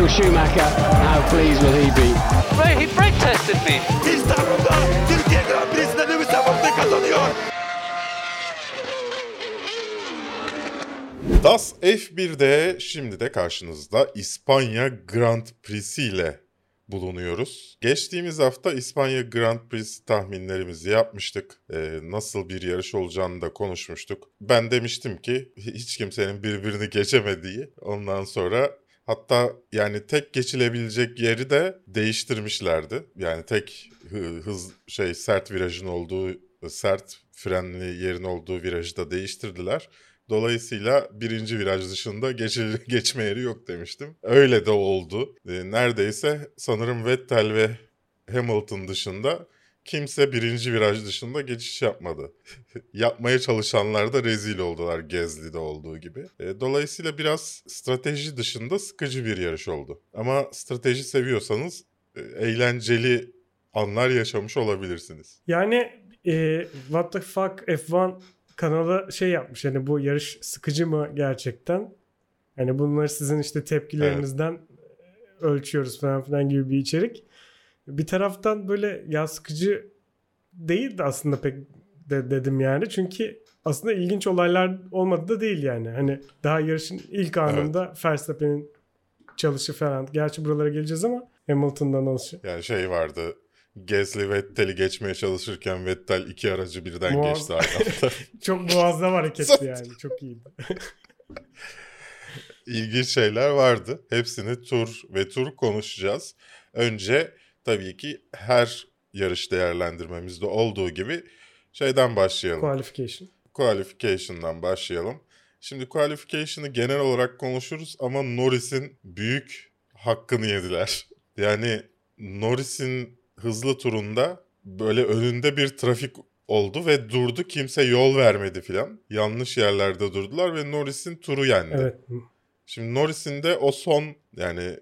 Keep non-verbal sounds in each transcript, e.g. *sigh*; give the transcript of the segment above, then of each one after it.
Michael Schumacher, how pleased will he be? He brake tested me. İstanbul'da Türkiye Grand Prix'sinde Lewis Hamilton kazanıyor. DAS F1'de şimdi de karşınızda İspanya Grand Prix'si ile bulunuyoruz. Geçtiğimiz hafta İspanya Grand Prix tahminlerimizi yapmıştık. Ee, nasıl bir yarış olacağını da konuşmuştuk. Ben demiştim ki hiç kimsenin birbirini geçemediği. Ondan sonra hatta yani tek geçilebilecek yeri de değiştirmişlerdi. Yani tek hı- hız şey sert virajın olduğu sert frenli yerin olduğu virajı da değiştirdiler. Dolayısıyla birinci viraj dışında geçil- *laughs* geçme yeri yok demiştim. Öyle de oldu. E, neredeyse sanırım Vettel ve Hamilton dışında kimse birinci viraj dışında geçiş yapmadı. *laughs* Yapmaya çalışanlar da rezil oldular Gezli'de olduğu gibi. E, dolayısıyla biraz strateji dışında sıkıcı bir yarış oldu. Ama strateji seviyorsanız e, eğlenceli anlar yaşamış olabilirsiniz. Yani e, What the fuck F1 kanalı şey yapmış hani bu yarış sıkıcı mı gerçekten? Hani bunları sizin işte tepkilerinizden ölçüyoruz falan filan gibi bir içerik. Bir taraftan böyle ya sıkıcı değildi aslında pek de dedim yani. Çünkü aslında ilginç olaylar olmadı da değil yani. Hani daha yarışın ilk anında Verstappen'in çalışı falan. Gerçi buralara geleceğiz ama Hamilton'dan alışı. Yani şey vardı. Gasly Vettel'i geçmeye çalışırken Vettel iki aracı birden Muaz- geçti aynı. *laughs* Çok muazzam hareketti yani. Çok iyiydi. İlginç şeyler vardı. Hepsini tur ve tur konuşacağız. Önce tabii ki her yarış değerlendirmemizde olduğu gibi şeyden başlayalım. Qualification. Qualification'dan başlayalım. Şimdi qualification'ı genel olarak konuşuruz ama Norris'in büyük hakkını yediler. *laughs* Yani Norris'in hızlı turunda böyle önünde bir trafik oldu ve durdu. Kimse yol vermedi filan. Yanlış yerlerde durdular ve Norris'in turu yendi. Evet. Şimdi Norris'in de o son yani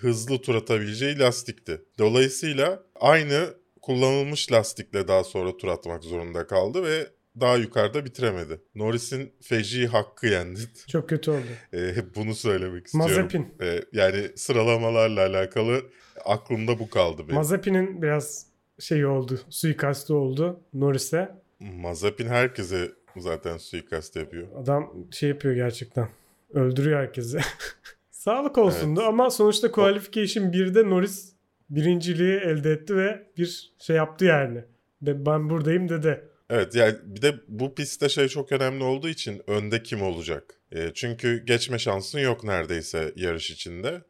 hızlı tur atabileceği lastikti. Dolayısıyla aynı kullanılmış lastikle daha sonra tur atmak zorunda kaldı ve daha yukarıda bitiremedi. Norris'in feci hakkı yendi. *laughs* Çok kötü oldu. E, bunu söylemek istiyorum. Mazepin. E, yani sıralamalarla alakalı aklımda bu kaldı benim. Mazepin'in biraz şey oldu. Suikastı oldu Norris'e. Mazepin herkese zaten suikast yapıyor. Adam şey yapıyor gerçekten. Öldürüyor herkesi. *laughs* Sağlık olsundu Evet. ama sonuçta Qualification 1'de Norris birinciliği elde etti ve bir şey yaptı yani. De ben buradayım dedi. Evet yani bir de bu pistte şey çok önemli olduğu için önde kim olacak? E, çünkü geçme şansın yok neredeyse yarış içinde.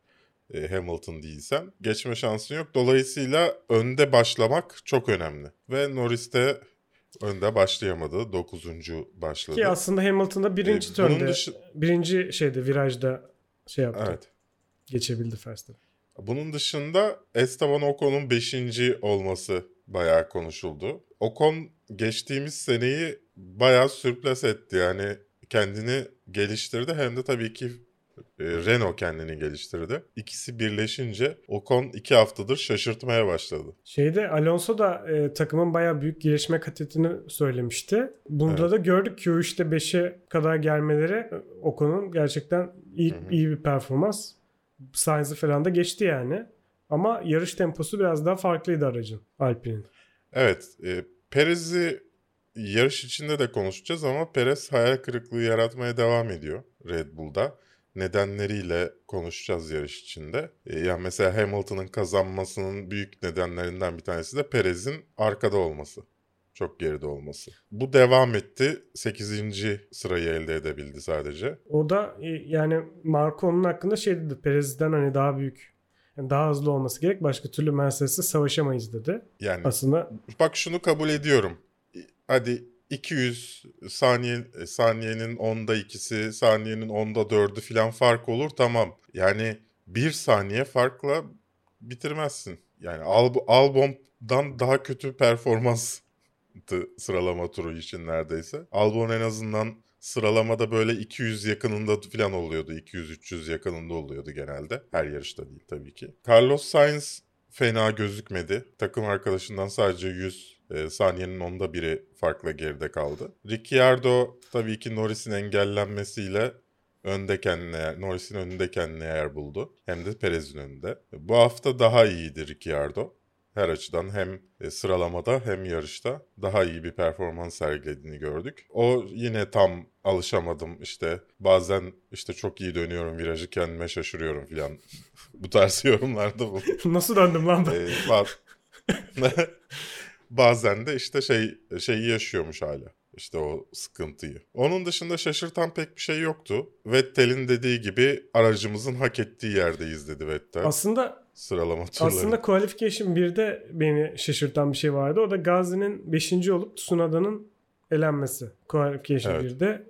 E, Hamilton değilsen. Geçme şansın yok. Dolayısıyla önde başlamak çok önemli. Ve Norris de önde başlayamadı. 9. başladı. Ki aslında Hamilton'da birinci Ee, bunun turnde, dışı- birinci şeyde virajda şey yaptı. Evet. Geçebildi Verstappen. Bunun dışında Esteban Ocon'un 5. olması bayağı konuşuldu. Ocon geçtiğimiz seneyi bayağı sürplas etti. Yani kendini geliştirdi hem de tabii ki Renault kendini geliştirdi. İkisi birleşince Ocon iki haftadır şaşırtmaya başladı. Şeyde Alonso da e, takımın bayağı büyük gelişme kat ettiğini söylemişti. Bunda Evet. da gördük Q3'te 5'e kadar gelmeleri e, Ocon'un gerçekten iyi, iyi bir performans. Sainz'ı falan da geçti yani. Ama yarış temposu biraz daha farklıydı aracın Alpine'in. Evet, e, Perez'i yarış içinde de konuşacağız ama Perez hayal kırıklığı yaratmaya devam ediyor Red Bull'da. Nedenleriyle konuşacağız yarış içinde. E, yani mesela Hamilton'ın kazanmasının büyük nedenlerinden bir tanesi de Perez'in arkada olması. Çok geride olması. Bu devam etti. 8. sırayı elde edebildi sadece. O da e, yani Marco'nun hakkında şey dedi. Perez'den hani daha büyük yani daha hızlı olması gerek. Başka türlü Mercedes'le savaşamayız dedi. Yani Aslında Bak şunu kabul ediyorum. Hadi 200 saniye saniyenin onda ikisi, saniyenin onda dördü falan fark olur tamam. Yani bir saniye farkla bitirmezsin. Yani Alb Albon'dan daha kötü performanstı sıralama turu için neredeyse. Albon en azından sıralamada böyle 200 yakınında falan oluyordu. 200-300 yakınında oluyordu genelde. Her yarışta değil tabii ki. Carlos Sainz fena gözükmedi. Takım arkadaşından sadece 100 e, saniyenin onda biri farkla geride kaldı. Ricciardo tabii ki Norris'in engellenmesiyle önde kendine yer, Norris'in önünde kendine yer buldu. Hem de Perez'in önünde. Bu hafta daha iyiydi Ricciardo. Her açıdan hem e, sıralamada hem yarışta daha iyi bir performans sergilediğini gördük. O yine tam alışamadım işte bazen işte çok iyi dönüyorum virajı kendime şaşırıyorum filan. *laughs* Bu tarz *laughs* yorumlarda bu. Nasıl döndüm lan ben? Ee, *laughs* Bazen de işte şey şeyi yaşıyormuş hala. İşte o sıkıntıyı. Onun dışında şaşırtan pek bir şey yoktu. Vettel'in dediği gibi aracımızın hak ettiği yerdeyiz dedi Vettel. Aslında Sıralama turları. aslında Qualification 1'de beni şaşırtan bir şey vardı. O da Gazi'nin 5. olup Tsunoda'nın elenmesi. Qualification Evet. 1'de.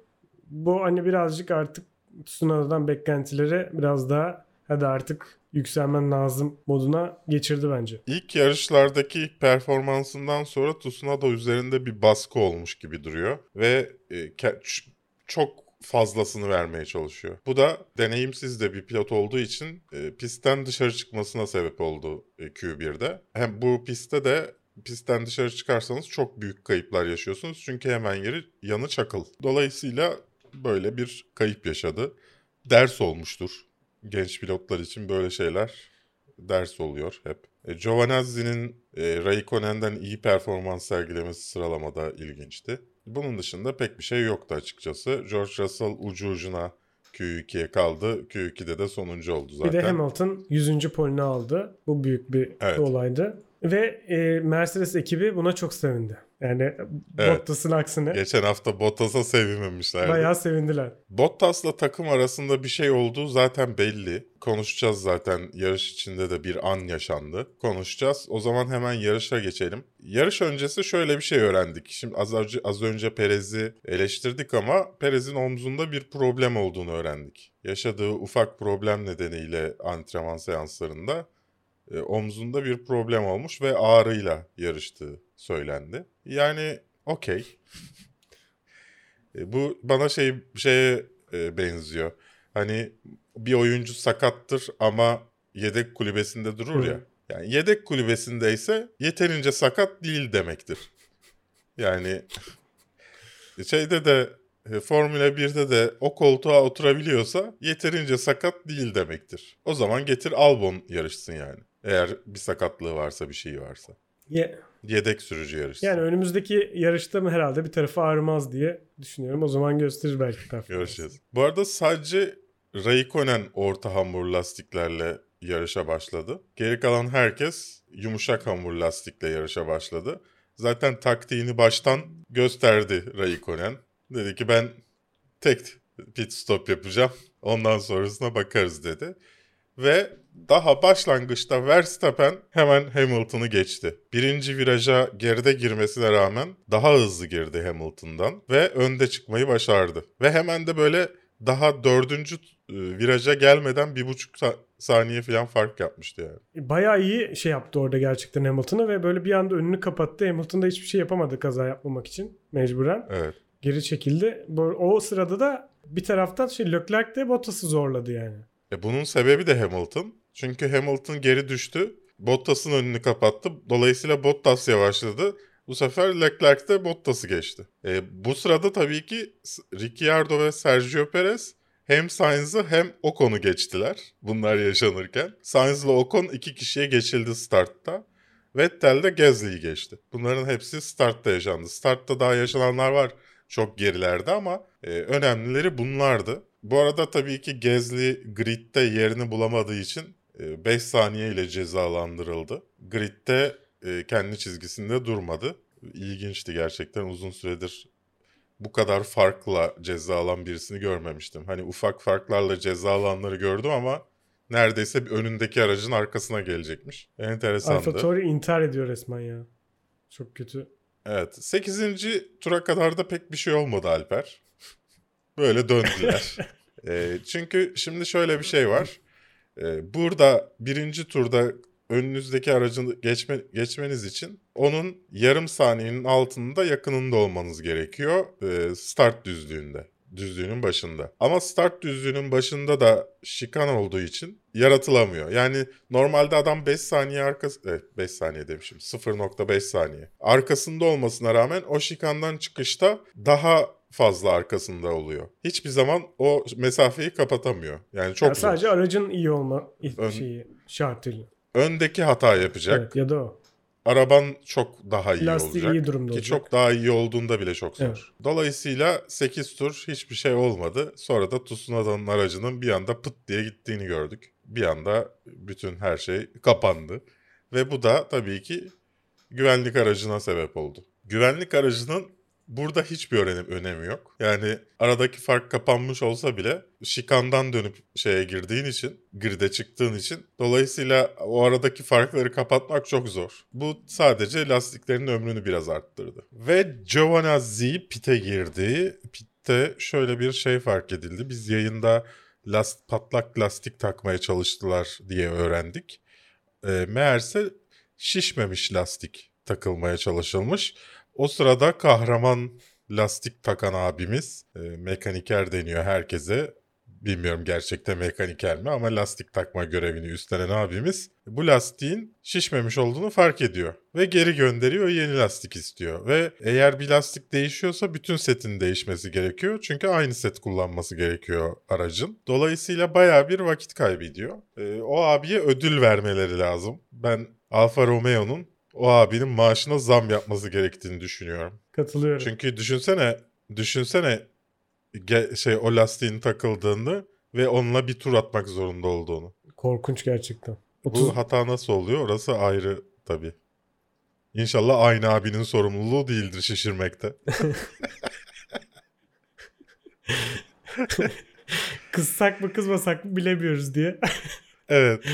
Bu hani birazcık artık Tsunoda'dan beklentilere biraz daha hadi artık yükselmen lazım moduna geçirdi bence. İlk yarışlardaki performansından sonra Tsunoda üzerinde bir baskı olmuş gibi duruyor. Ve e, çok fazlasını vermeye çalışıyor. Bu da deneyimsiz de bir pilot olduğu için e, pistten dışarı çıkmasına sebep oldu e, Q1'de. Hem bu pistte de pistten dışarı çıkarsanız çok büyük kayıplar yaşıyorsunuz. Çünkü hemen yeri yanı çakıl. Dolayısıyla böyle bir kayıp yaşadı. Ders olmuştur. Genç pilotlar için böyle şeyler ders oluyor hep. E, Giovanazzi'nin e, Raikkonen'den iyi performans sergilemesi sıralamada ilginçti. Bunun dışında pek bir şey yoktu açıkçası. George Russell ucu ucuna Q2'ye kaldı. Q2'de de sonuncu oldu zaten. Bir de Hamilton 100. polini aldı. Bu büyük bir Evet. olaydı. Ve e, Mercedes ekibi buna çok sevindi. Yani Evet. Bottas'ın aksine Geçen hafta Bottas'a sevinmemişlerdi. bayağı sevindiler. Bottas'la takım arasında bir şey olduğu zaten belli. Konuşacağız zaten yarış içinde de bir an yaşandı. Konuşacağız. O zaman hemen yarışa geçelim. Yarış öncesi şöyle bir şey öğrendik. Şimdi az önce, az önce Perez'i eleştirdik ama Perez'in omzunda bir problem olduğunu öğrendik. Yaşadığı ufak problem nedeniyle antrenman seanslarında e, omzunda bir problem olmuş ve ağrıyla yarıştığı söylendi. Yani okey. E, bu bana şey şeye e, benziyor. Hani bir oyuncu sakattır ama yedek kulübesinde durur ya. Yani yedek kulübesindeyse yeterince sakat değil demektir. Yani şeyde de e, Formula 1'de de o koltuğa oturabiliyorsa yeterince sakat değil demektir. O zaman getir Albon yarışsın yani. Eğer bir sakatlığı varsa bir şey varsa. Ye- Yedek sürücü yarışsın. Yani önümüzdeki yarışta mı herhalde bir tarafı ağrımaz diye düşünüyorum. O zaman gösterir belki performans. Görüşeceğiz. Bu arada sadece Raikkonen orta hamur lastiklerle yarışa başladı. Geri kalan herkes yumuşak hamur lastikle yarışa başladı. Zaten taktiğini baştan gösterdi Raikkonen. Dedi ki ben tek pit stop yapacağım. Ondan sonrasına bakarız dedi. Ve daha başlangıçta Verstappen hemen Hamilton'ı geçti. Birinci viraja geride girmesine rağmen daha hızlı girdi Hamilton'dan ve önde çıkmayı başardı. Ve hemen de böyle daha dördüncü e, viraja gelmeden bir buçuk sa- saniye falan fark yapmıştı yani. Bayağı iyi şey yaptı orada gerçekten Hamilton'ı ve böyle bir anda önünü kapattı. Hamilton da hiçbir şey yapamadı kaza yapmamak için mecburen. Evet. Geri çekildi. O sırada da bir taraftan şey Leclerc de Bottas'ı zorladı yani. E bunun sebebi de Hamilton. Çünkü Hamilton geri düştü. Bottas'ın önünü kapattı. Dolayısıyla Bottas yavaşladı. Bu sefer Leclerc de Bottas'ı geçti. E, bu sırada tabii ki Ricciardo ve Sergio Perez hem Sainz'ı hem Ocon'u geçtiler. Bunlar yaşanırken. Sainz ile Ocon iki kişiye geçildi startta. Vettel de Gasly'yi geçti. Bunların hepsi startta yaşandı. Startta daha yaşananlar var çok gerilerde ama e, önemlileri bunlardı. Bu arada tabii ki Gasly gridde yerini bulamadığı için 5 saniye ile cezalandırıldı. Gridde e, kendi çizgisinde durmadı. İlginçti gerçekten uzun süredir bu kadar farkla ceza alan birisini görmemiştim. Hani ufak farklarla ceza alanları gördüm ama neredeyse önündeki aracın arkasına gelecekmiş. Enteresandı. Alfa Tauri intihar ediyor resmen ya. Çok kötü. Evet. 8. tura kadar da pek bir şey olmadı Alper. *laughs* Böyle döndüler. *laughs* E, çünkü şimdi şöyle bir şey var. E, burada birinci turda önünüzdeki aracın geçme, geçmeniz için onun yarım saniyenin altında yakınında olmanız gerekiyor e, start düzlüğünde. Düzlüğünün başında. Ama start düzlüğünün başında da şikan olduğu için yaratılamıyor. Yani normalde adam 5 saniye arkası... Evet 5 saniye demişim. 0.5 saniye. Arkasında olmasına rağmen o şikandan çıkışta daha fazla arkasında oluyor. Hiçbir zaman o mesafeyi kapatamıyor. Yani çok Yani zor. sadece aracın iyi olma şeyi şartıyla. Öndeki hata yapacak. Evet, ya da o. Araban çok daha iyi Lastiği olacak. iyi durumda Ki olacak. çok daha iyi olduğunda bile çok zor. Evet. Dolayısıyla 8 tur hiçbir şey olmadı. Sonra da Tsunoda'nın aracının bir anda pıt diye gittiğini gördük. Bir anda bütün her şey kapandı. Ve bu da tabii ki güvenlik aracına sebep oldu. Güvenlik aracının burada hiçbir önem, önemi yok. Yani aradaki fark kapanmış olsa bile şikandan dönüp şeye girdiğin için, grid'e çıktığın için dolayısıyla o aradaki farkları kapatmak çok zor. Bu sadece lastiklerin ömrünü biraz arttırdı. Ve Giovanazzi pite girdi. Pitte şöyle bir şey fark edildi. Biz yayında last, patlak lastik takmaya çalıştılar diye öğrendik. E, meğerse şişmemiş lastik takılmaya çalışılmış. O sırada kahraman lastik takan abimiz, e, mekaniker deniyor herkese. Bilmiyorum gerçekte mekaniker mi ama lastik takma görevini üstlenen abimiz bu lastiğin şişmemiş olduğunu fark ediyor. Ve geri gönderiyor yeni lastik istiyor. Ve eğer bir lastik değişiyorsa bütün setin değişmesi gerekiyor. Çünkü aynı set kullanması gerekiyor aracın. Dolayısıyla baya bir vakit kaybediyor. E, o abiye ödül vermeleri lazım. Ben Alfa Romeo'nun o abinin maaşına zam yapması gerektiğini düşünüyorum. Katılıyorum. Çünkü düşünsene, düşünsene şey o lastiğin takıldığını ve onunla bir tur atmak zorunda olduğunu. Korkunç gerçekten. 30 Bu hata nasıl oluyor? Orası ayrı tabii. İnşallah aynı abinin sorumluluğu değildir şişirmekte. *laughs* kızsak mı kızmasak mı bilemiyoruz diye. Evet.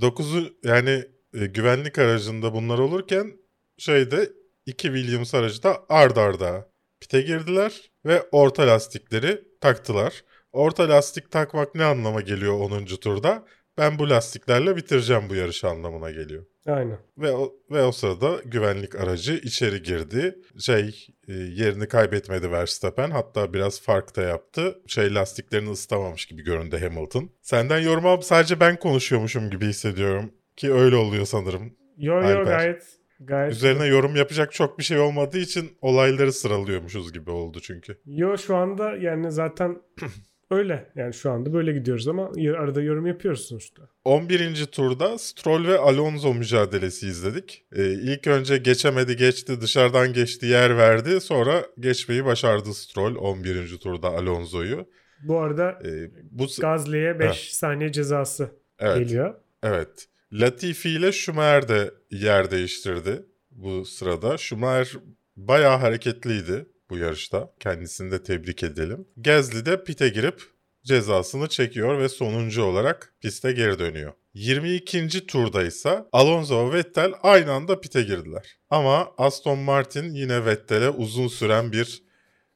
Dokuzu yani e, güvenlik aracında bunlar olurken şeyde iki Williams aracı da ard arda pite girdiler ve orta lastikleri taktılar. Orta lastik takmak ne anlama geliyor 10. turda? Ben bu lastiklerle bitireceğim bu yarışı anlamına geliyor. Aynen. Ve o, ve o sırada güvenlik aracı içeri girdi. Şey e, yerini kaybetmedi Verstappen. Hatta biraz fark da yaptı. Şey lastiklerini ısıtamamış gibi göründü Hamilton. Senden yorum alıp sadece ben konuşuyormuşum gibi hissediyorum. Ki öyle oluyor sanırım. Yo yo Alper. gayet gayet. Üzerine yorum yapacak çok bir şey olmadığı için olayları sıralıyormuşuz gibi oldu çünkü. Yo şu anda yani zaten *clears throat* öyle. Yani şu anda böyle gidiyoruz ama arada yorum yapıyoruz sonuçta. 11. turda Stroll ve Alonso mücadelesi izledik. Ee, ilk önce geçemedi geçti dışarıdan geçti yer verdi. Sonra geçmeyi başardı Stroll 11. turda Alonso'yu. Bu arada Ee, bu Gazli'ye 5 Evet. saniye cezası evet, geliyor. evet. Latifi ile Schumacher de yer değiştirdi bu sırada. Schumacher bayağı hareketliydi bu yarışta. Kendisini de tebrik edelim. Gasly de pite girip cezasını çekiyor ve sonuncu olarak piste geri dönüyor. 22. turda ise Alonso ve Vettel aynı anda pite girdiler. Ama Aston Martin yine Vettel'e uzun süren bir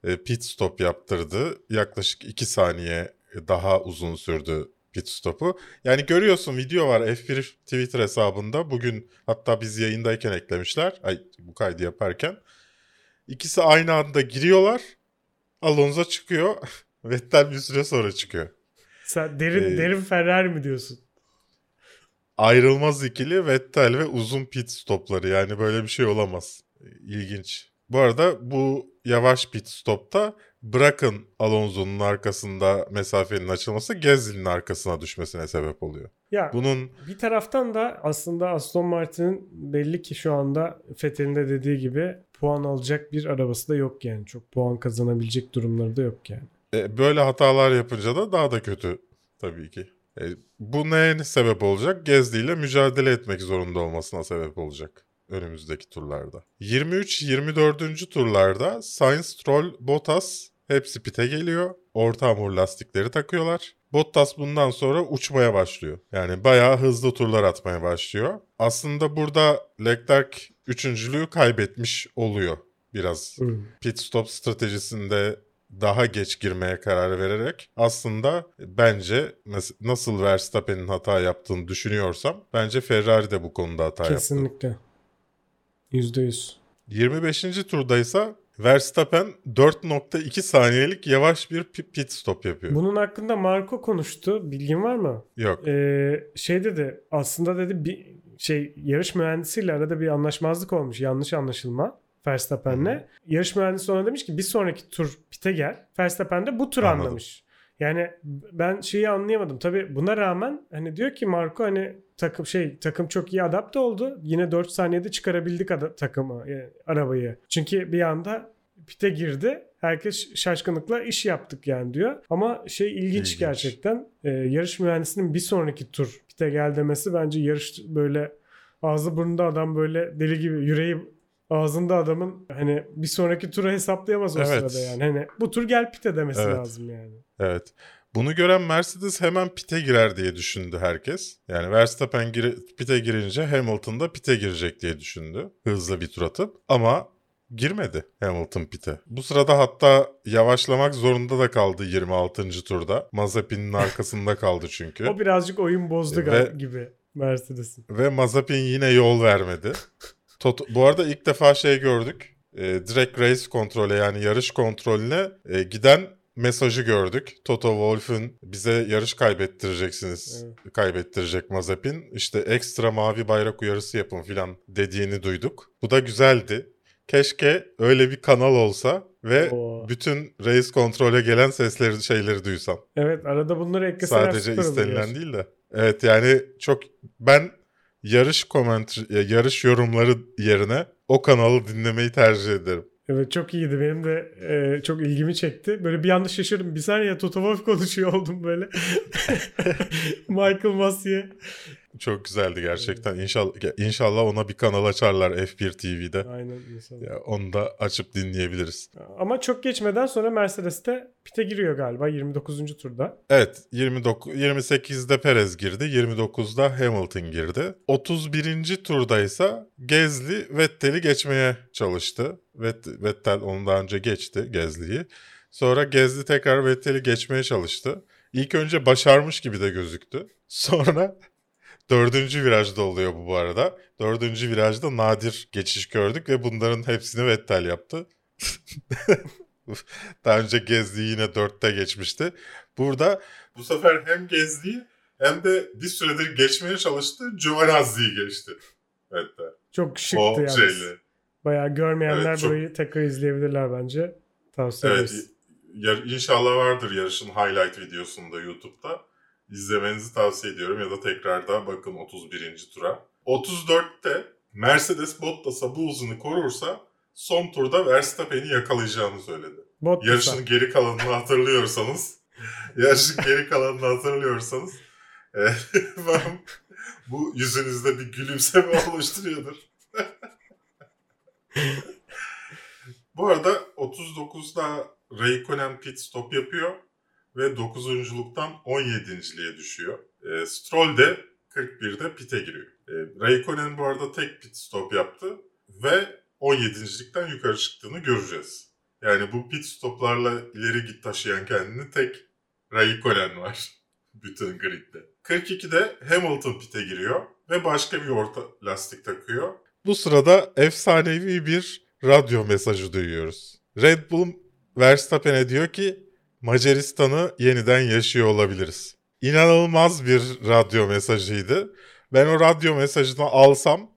e, pit stop yaptırdı. Yaklaşık 2 saniye daha uzun sürdü pit stopu. Yani görüyorsun video var F1 Twitter hesabında. Bugün hatta biz yayındayken eklemişler. Ay bu kaydı yaparken. İkisi aynı anda giriyorlar. Alonso çıkıyor. *laughs* Vettel bir süre sonra çıkıyor. Sen derin Ee, derin Ferrari mi diyorsun? Ayrılmaz ikili Vettel ve uzun pit stopları. Yani böyle bir şey olamaz. İlginç. Bu arada bu yavaş pit stopta bırakın Alonso'nun arkasında mesafenin açılması Gasly'nin arkasına düşmesine sebep oluyor. Ya Bunun bir taraftan da aslında Aston Martin'in belli ki şu anda Fethel'in de dediği gibi puan alacak bir arabası da yok yani. Çok puan kazanabilecek durumları da yok yani. E, böyle hatalar yapınca da daha da kötü tabii ki. E, bu neye sebep olacak? Gezdi ile mücadele etmek zorunda olmasına sebep olacak önümüzdeki turlarda. 23-24. turlarda Sainz, Stroll, Bottas hepsi pite geliyor. Orta hamur lastikleri takıyorlar. Bottas bundan sonra uçmaya başlıyor. Yani bayağı hızlı turlar atmaya başlıyor. Aslında burada Leclerc üçüncülüğü kaybetmiş oluyor biraz Hmm. pit stop stratejisinde daha geç girmeye karar vererek aslında bence nasıl Verstappen'in hata yaptığını düşünüyorsam bence Ferrari de bu konuda hata yaptı. Kesinlikle. %100. 25. turdaysa Verstappen 4.2 saniyelik yavaş bir pi- pit stop yapıyor. Bunun hakkında Marco konuştu. Bilgin var mı? Yok. Ee, şey dedi aslında dedi bir şey yarış mühendisiyle arada bir anlaşmazlık olmuş. Yanlış anlaşılma. Verstappen'le. Yarış mühendisi ona demiş ki bir sonraki tur pite gel. Verstappen de bu tur Anladım. anlamış. Yani ben şeyi anlayamadım. Tabii buna rağmen hani diyor ki Marco hani takım şey takım çok iyi adapte oldu. Yine 4 saniyede çıkarabildik ada- takımı e, arabayı. Çünkü bir anda pite girdi. Herkes şaşkınlıkla iş yaptık yani diyor. Ama şey ilginç, İlginç. gerçekten. Ee, yarış mühendisinin bir sonraki tur pite gel demesi bence yarış böyle ağzı burnunda adam böyle deli gibi yüreği ağzında adamın hani bir sonraki tura hesaplayamaz o Evet. sırada yani. Hani bu tur gel pite demesi Evet. lazım yani. Evet. Bunu gören Mercedes hemen pite girer diye düşündü herkes. Yani Verstappen giri- pite girince Hamilton da pite girecek diye düşündü. Hızlı bir tur atıp. Ama girmedi Hamilton pite. Bu sırada hatta yavaşlamak zorunda da kaldı 26. turda. Mazepin'in arkasında kaldı çünkü. O birazcık oyun bozdu Ve- gibi Mercedes'in. Ve Mazepin yine yol vermedi. *laughs* Tot- Bu arada ilk defa şey gördük. E, direkt race kontrole yani yarış kontrolüne e, giden mesajı gördük. Toto Wolff'ün bize yarış kaybettireceksiniz. Kaybettirecek Mazepin. İşte ekstra mavi bayrak uyarısı yapın filan dediğini duyduk. Bu da güzeldi. Keşke öyle bir kanal olsa ve Oo. bütün race kontrole gelen sesleri şeyleri duysam. Evet arada bunları ekleseler Sadece istenilen değil de. Evet yani çok ben yarış koment yarış yorumları yerine o kanalı dinlemeyi tercih ederim. Evet çok iyiydi. Benim de e, çok ilgimi çekti. Böyle bir anda şaşırdım. Bir saniye Toto Wolff konuşuyor oldum böyle. *laughs* Michael Massey. Çok güzeldi gerçekten. İnşallah inşallah ona bir kanal açarlar F1 TV'de. Aynen inşallah. Ya onu da açıp dinleyebiliriz. Ama çok geçmeden sonra Mercedes de pite giriyor galiba 29. turda. Evet 29 28'de Perez girdi, 29'da Hamilton girdi. 31. turdaysa Gezli Vettel'i geçmeye çalıştı. Vett- Vettel onu daha önce geçti Gezli'yi. Sonra Gezli tekrar Vettel'i geçmeye çalıştı. İlk önce başarmış gibi de gözüktü. *laughs* Sonra dördüncü virajda oluyor bu bu arada. Dördüncü virajda nadir geçiş gördük ve bunların hepsini Vettel yaptı. *laughs* Daha önce Gezli'yi yine dörtte geçmişti. Burada bu sefer hem Gezli'yi hem de bir süredir geçmeye çalıştı Giovinazzi'yi geçti. Vettel. Çok şıktı O yani. şeyle. Bayağı görmeyenler Evet, çok- burayı tekrar izleyebilirler bence. Tavsiye Evet, ederiz. yar- inşallah vardır yarışın highlight videosunda YouTube'da. İzlemenizi tavsiye ediyorum ya da tekrardan bakın 31. tura. 34'te Mercedes Bottas'a bu hızını korursa son turda Verstappen'i yakalayacağını söyledi. Bottas'a. Yarışın geri kalanını hatırlıyorsanız, *laughs* yarışın geri kalanını hatırlıyorsanız e, *laughs* ben bu yüzünüzde bir gülümseme *laughs* oluşturuyordur. bu arada 39'da Raikkonen pit stop yapıyor ve 9.luktan 17.liğe düşüyor. E, Stroll de 41'de pit'e giriyor. E, Raikkonen bu arada tek pit stop yaptı ve 17.likten yukarı çıktığını göreceğiz. Yani bu pit stoplarla ileri git taşıyan kendini tek Raikkonen var. *laughs* Bütün gridde. 42'de Hamilton pit'e giriyor ve başka bir orta lastik takıyor. Bu sırada efsanevi bir radyo mesajı duyuyoruz. Red Bull Verstappen'e diyor ki Macaristan'ı yeniden yaşıyor olabiliriz. İnanılmaz bir radyo mesajıydı. Ben o radyo mesajını alsam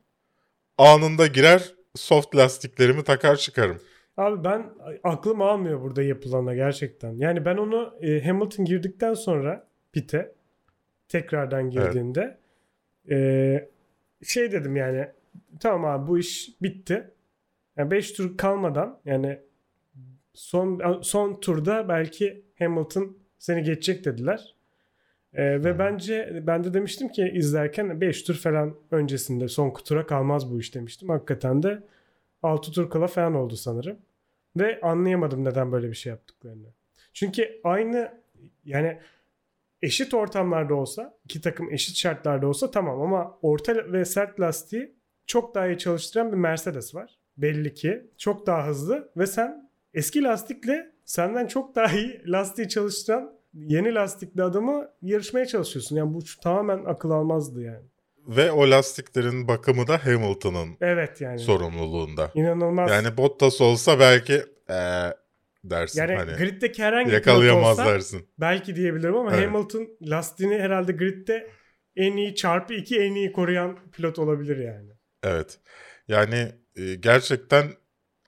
anında girer soft lastiklerimi takar çıkarım. Abi ben aklım almıyor burada yapılana gerçekten. Yani ben onu e, Hamilton girdikten sonra pite tekrardan girdiğinde e, şey dedim yani tamam abi bu iş bitti. Yani 5 tur kalmadan yani son son turda belki Hamilton seni geçecek dediler. E, ve bence ben de demiştim ki izlerken 5 tur falan öncesinde son tura kalmaz bu iş demiştim. Hakikaten de 6 tur kala falan oldu sanırım. Ve anlayamadım neden böyle bir şey yaptıklarını. Çünkü aynı yani eşit ortamlarda olsa, iki takım eşit şartlarda olsa tamam ama orta ve sert lastiği çok daha iyi çalıştıran bir Mercedes var. Belli ki çok daha hızlı ve sen eski lastikle senden çok daha iyi lastiği çalıştıran yeni lastikli adamı yarışmaya çalışıyorsun. Yani bu tamamen akıl almazdı yani. Ve o lastiklerin bakımı da Hamilton'ın Evet yani. sorumluluğunda. İnanılmaz. Yani, Yani Bottas olsa belki ee, dersin hani griddeki herhangi bir olsa dersin. belki diyebilirim ama Evet. Hamilton lastiğini herhalde gridde en iyi çarpı iki en iyi koruyan pilot olabilir yani. Evet. Yani e, gerçekten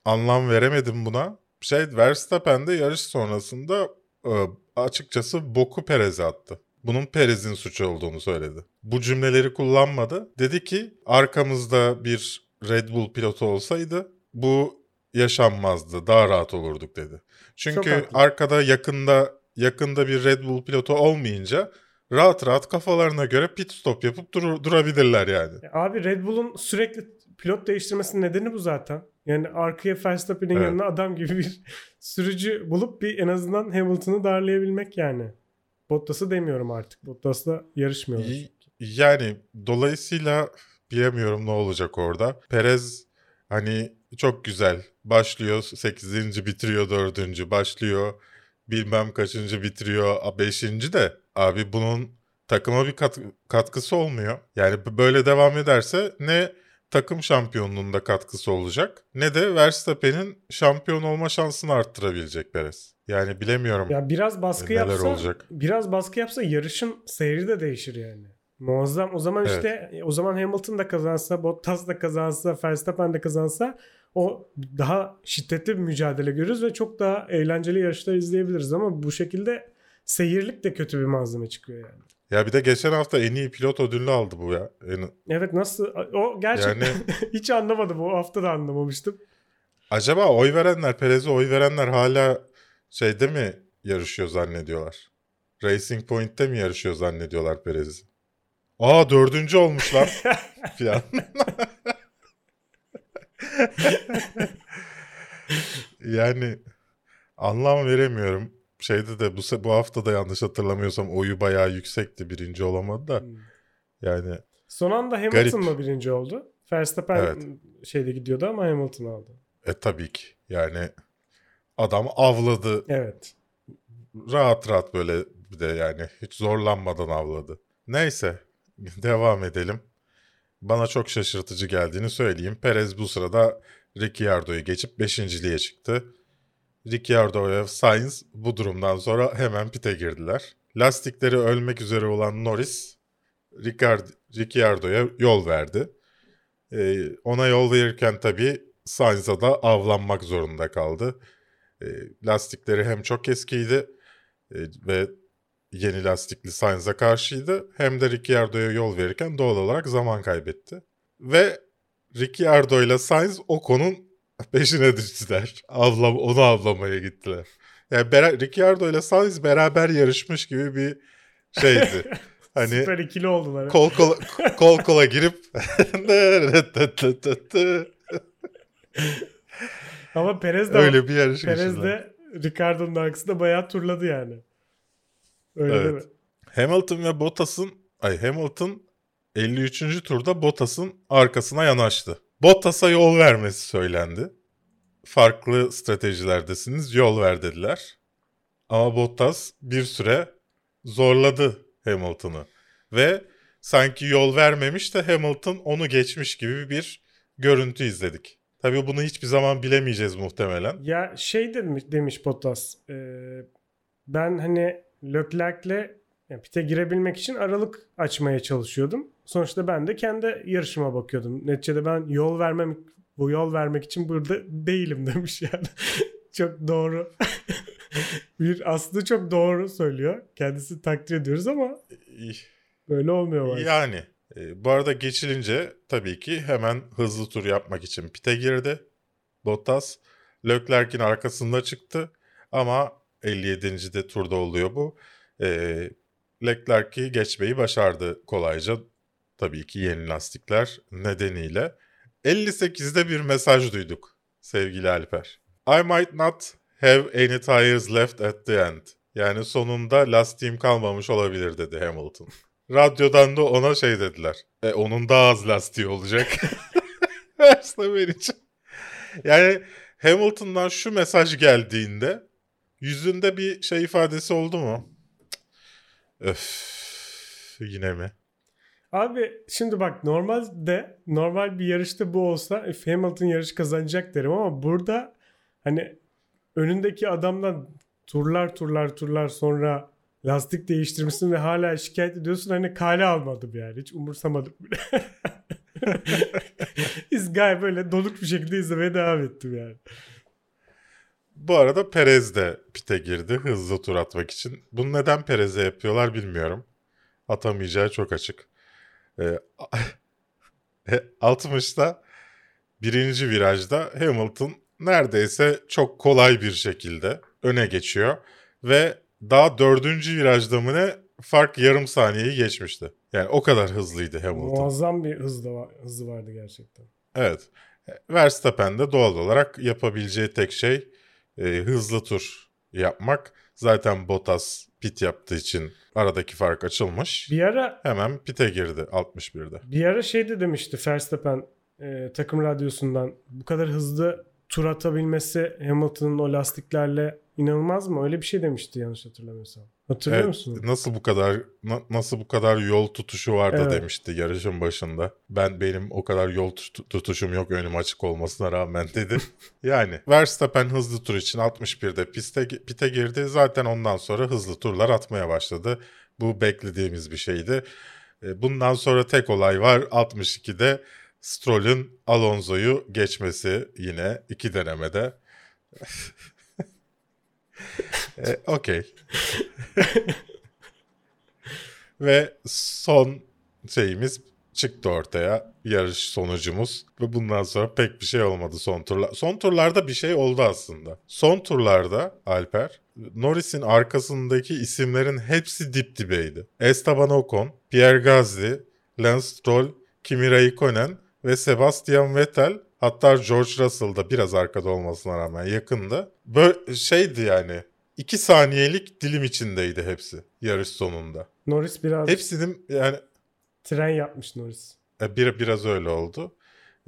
anlam veremedim buna. Şey Verstappen de yarış sonrasında e, açıkçası boku Perez'e attı. Bunun Perez'in suçu olduğunu söyledi. Bu cümleleri kullanmadı. Dedi ki arkamızda bir Red Bull pilotu olsaydı bu yaşanmazdı. Daha rahat olurduk dedi. Çünkü arkada yakında yakında bir Red Bull pilotu olmayınca rahat rahat kafalarına göre pit stop yapıp dur- durabilirler yani. E, Abi Red Bull'un sürekli pilot değiştirmesinin nedeni bu zaten. Yani arkaya Verstappen'in Evet. yanına adam gibi bir sürücü bulup bir en azından Hamilton'ı darlayabilmek yani. Bottas'ı demiyorum artık. Bottas'la yarışmıyorlar. Y- Yani dolayısıyla bilemiyorum ne olacak orada. Perez hani çok güzel başlıyor 8. bitiriyor 4. başlıyor bilmem kaçıncı bitiriyor 5. de abi bunun takıma bir kat- katkısı olmuyor. Yani böyle devam ederse ne takım şampiyonluğunda katkısı olacak ne de Verstappen'in şampiyon olma şansını arttırabilecek Perez. Yani bilemiyorum. Ya biraz baskı Neler yapsa olacak? biraz baskı yapsa yarışın seyri de değişir yani. Muazzam. O zaman Evet. işte o zaman Hamilton da kazansa, Bottas da kazansa, Verstappen de kazansa o daha şiddetli bir mücadele görürüz ve çok daha eğlenceli yarışlar izleyebiliriz ama bu şekilde seyirlik de kötü bir malzeme çıkıyor yani. Ya bir de geçen hafta en iyi pilot ödülünü aldı bu ya. En- Evet nasıl o gerçekten Yani *laughs* hiç anlamadım o hafta da anlamamıştım. acaba oy verenler, Perez'e oy verenler hala şeyde mi yarışıyor zannediyorlar? Racing Point'te mi yarışıyor zannediyorlar Perez'i? Aa dördüncü olmuşlar *laughs* filan. *laughs* yani anlam veremiyorum. Şeyde de bu, bu hafta da yanlış hatırlamıyorsam oyu bayağı yüksekti. Birinci olamadı da. Yani Son anda Hamilton Garip. mı birinci oldu? Verstappen Evet. şeyde gidiyordu ama Hamilton aldı. e tabii ki. Yani adam avladı Evet. rahat rahat böyle bir de yani hiç zorlanmadan avladı. Neyse devam edelim. Bana çok şaşırtıcı geldiğini söyleyeyim. Perez bu sırada Ricciardo'yu geçip 5.liğe çıktı. Ricciardo ve Sainz bu durumdan sonra hemen pite girdiler. Lastikleri ölmek üzere olan Norris Ricciard- Ricciardo'ya yol verdi. Ee, ona yol verirken tabii Sainz'a da avlanmak zorunda kaldı. Ee, lastikleri hem çok eskiydi e, ve yeni lastikli Sainz'a karşıydı. Hem de Ricciardo'ya yol verirken doğal olarak zaman kaybetti. Ve Ricciardo ile Sainz Ocon'un peşine düştüler. Avlam, onu avlamaya gittiler. Yani bera- Ricciardo ile Sainz beraber yarışmış gibi bir şeydi. *laughs* Hani Süper ikili oldular. kol kola, kol kola girip *laughs* Ama Perez de öyle bir yarış Perez de Ricardo'nun arkasında bayağı turladı yani. Öyle Evet. değil mi? Hamilton ve Bottas'ın ay Hamilton 53. turda Bottas'ın arkasına yanaştı. Bottas'a yol vermesi söylendi. Farklı stratejilerdesiniz yol ver dediler. Ama Bottas bir süre zorladı Hamilton'ı. Ve sanki yol vermemiş de Hamilton onu geçmiş gibi bir görüntü izledik. Tabii bunu hiçbir zaman bilemeyeceğiz muhtemelen. Ya şey demiş, demiş Bottas. e, ben hani Leclerc'le yani pite girebilmek için aralık açmaya çalışıyordum. Sonuçta ben de kendi yarışıma bakıyordum. Neticede ben yol vermem bu yol vermek için burada değilim *laughs* demiş yani. çok doğru. *laughs* bir aslında çok doğru söylüyor. Kendisi takdir ediyoruz ama böyle olmuyor maalesef. Yani e, bu arada geçilince tabii ki hemen hızlı tur yapmak için pite girdi. Bottas Leclerc'in arkasında çıktı ama 57. de turda oluyor bu. E, Leclerc'i geçmeyi başardı kolayca. Tabii ki yeni lastikler nedeniyle. 58'de bir mesaj duyduk sevgili Alper. I might not have any tires left at the end. Yani sonunda lastiğim kalmamış olabilir dedi Hamilton. *laughs* Radyodan da ona şey dediler. E, onun daha az lastiği olacak. *laughs* Verstappen için. Yani Hamilton'dan şu mesaj geldiğinde yüzünde bir şey ifadesi oldu mu? Öf. Yine mi? Abi şimdi bak normalde normal bir yarışta bu olsa "Üf, Hamilton yarış kazanacak derim ama burada hani önündeki adamdan turlar turlar turlar sonra lastik değiştirmişsin ve hala şikayet ediyorsun hani kale almadım yani hiç umursamadım bile. *laughs* Biz gayet böyle donuk bir şekilde izlemeye devam ettim yani. Bu arada Perez de pite girdi hızlı tur atmak için. Bunu neden Perez'e yapıyorlar bilmiyorum. Atamayacağı çok açık. Ee, 60'ta *laughs* birinci virajda Hamilton neredeyse çok kolay bir şekilde öne geçiyor. Ve daha dördüncü virajda mı ne fark yarım saniyeyi geçmişti. Yani o kadar hızlıydı Hamilton. Muazzam bir hızı, da var, hızı vardı gerçekten. Evet. Verstappen de doğal olarak yapabileceği tek şey e, hızlı tur yapmak. Zaten Bottas pit yaptığı için aradaki fark açılmış. Bir ara Hemen pite girdi 61'de. bir ara şey de demişti Verstappen e, takım radyosundan bu kadar hızlı tur atabilmesi Hamilton'ın o lastiklerle inanılmaz mı? Öyle bir şey demişti yanlış hatırlamıyorsam. Hatırlıyor Evet, musun? nasıl bu kadar na- nasıl bu kadar yol tutuşu vardı Evet. demişti yarışın başında. Ben benim o kadar yol tut- tutuşum yok önüm açık olmasına rağmen dedi. *laughs* yani Verstappen hızlı tur için 61'de piste pite girdi. Zaten ondan sonra hızlı turlar atmaya başladı. Bu beklediğimiz bir şeydi. E, Bundan sonra tek olay var 62'de Stroll'ün Alonso'yu geçmesi yine iki denemede. *laughs* e, Okey. Ve son şeyimiz çıktı ortaya. Yarış sonucumuz. Ve bundan sonra pek bir şey olmadı son turlar. Son turlarda bir şey oldu aslında. Son turlarda Alper, Norris'in arkasındaki isimlerin hepsi dip dibeydi. Esteban Ocon, Pierre Gasly, Lance Stroll, Kimi Raikkonen ve Sebastian Vettel hatta George Russell da biraz arkada olmasına rağmen yakındı. Böyle şeydi yani. 2 saniyelik dilim içindeydi hepsi yarış sonunda. Norris biraz Hepsinin yani tren yapmış Norris. e, bir, biraz öyle oldu.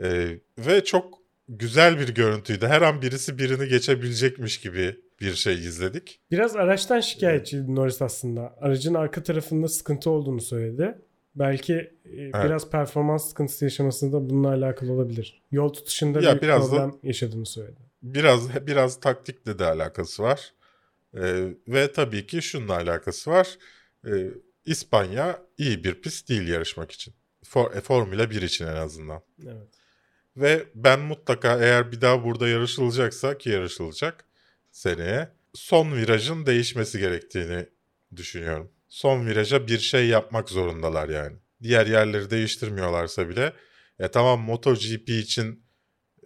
E, ve çok güzel bir görüntüydü. Her an birisi birini geçebilecekmiş gibi bir şey izledik. Biraz araçtan şikayetçiydi Norris aslında. Aracın arka tarafında sıkıntı olduğunu söyledi. Belki e, biraz performans sıkıntısı yaşaması da bununla alakalı olabilir. Yol tutuşunda Ya bir biraz da- problem yaşadığını söyledi. Biraz biraz taktikle de alakası var. E, ve tabii ki şununla alakası var. E, İspanya iyi bir pist değil yarışmak için. For, e, Formula 1 için en azından. Evet. Ve ben mutlaka eğer bir daha burada yarışılacaksa ki yarışılacak seneye son virajın değişmesi gerektiğini düşünüyorum. Son viraja bir şey yapmak zorundalar yani. Diğer yerleri değiştirmiyorlarsa bile e tamam MotoGP için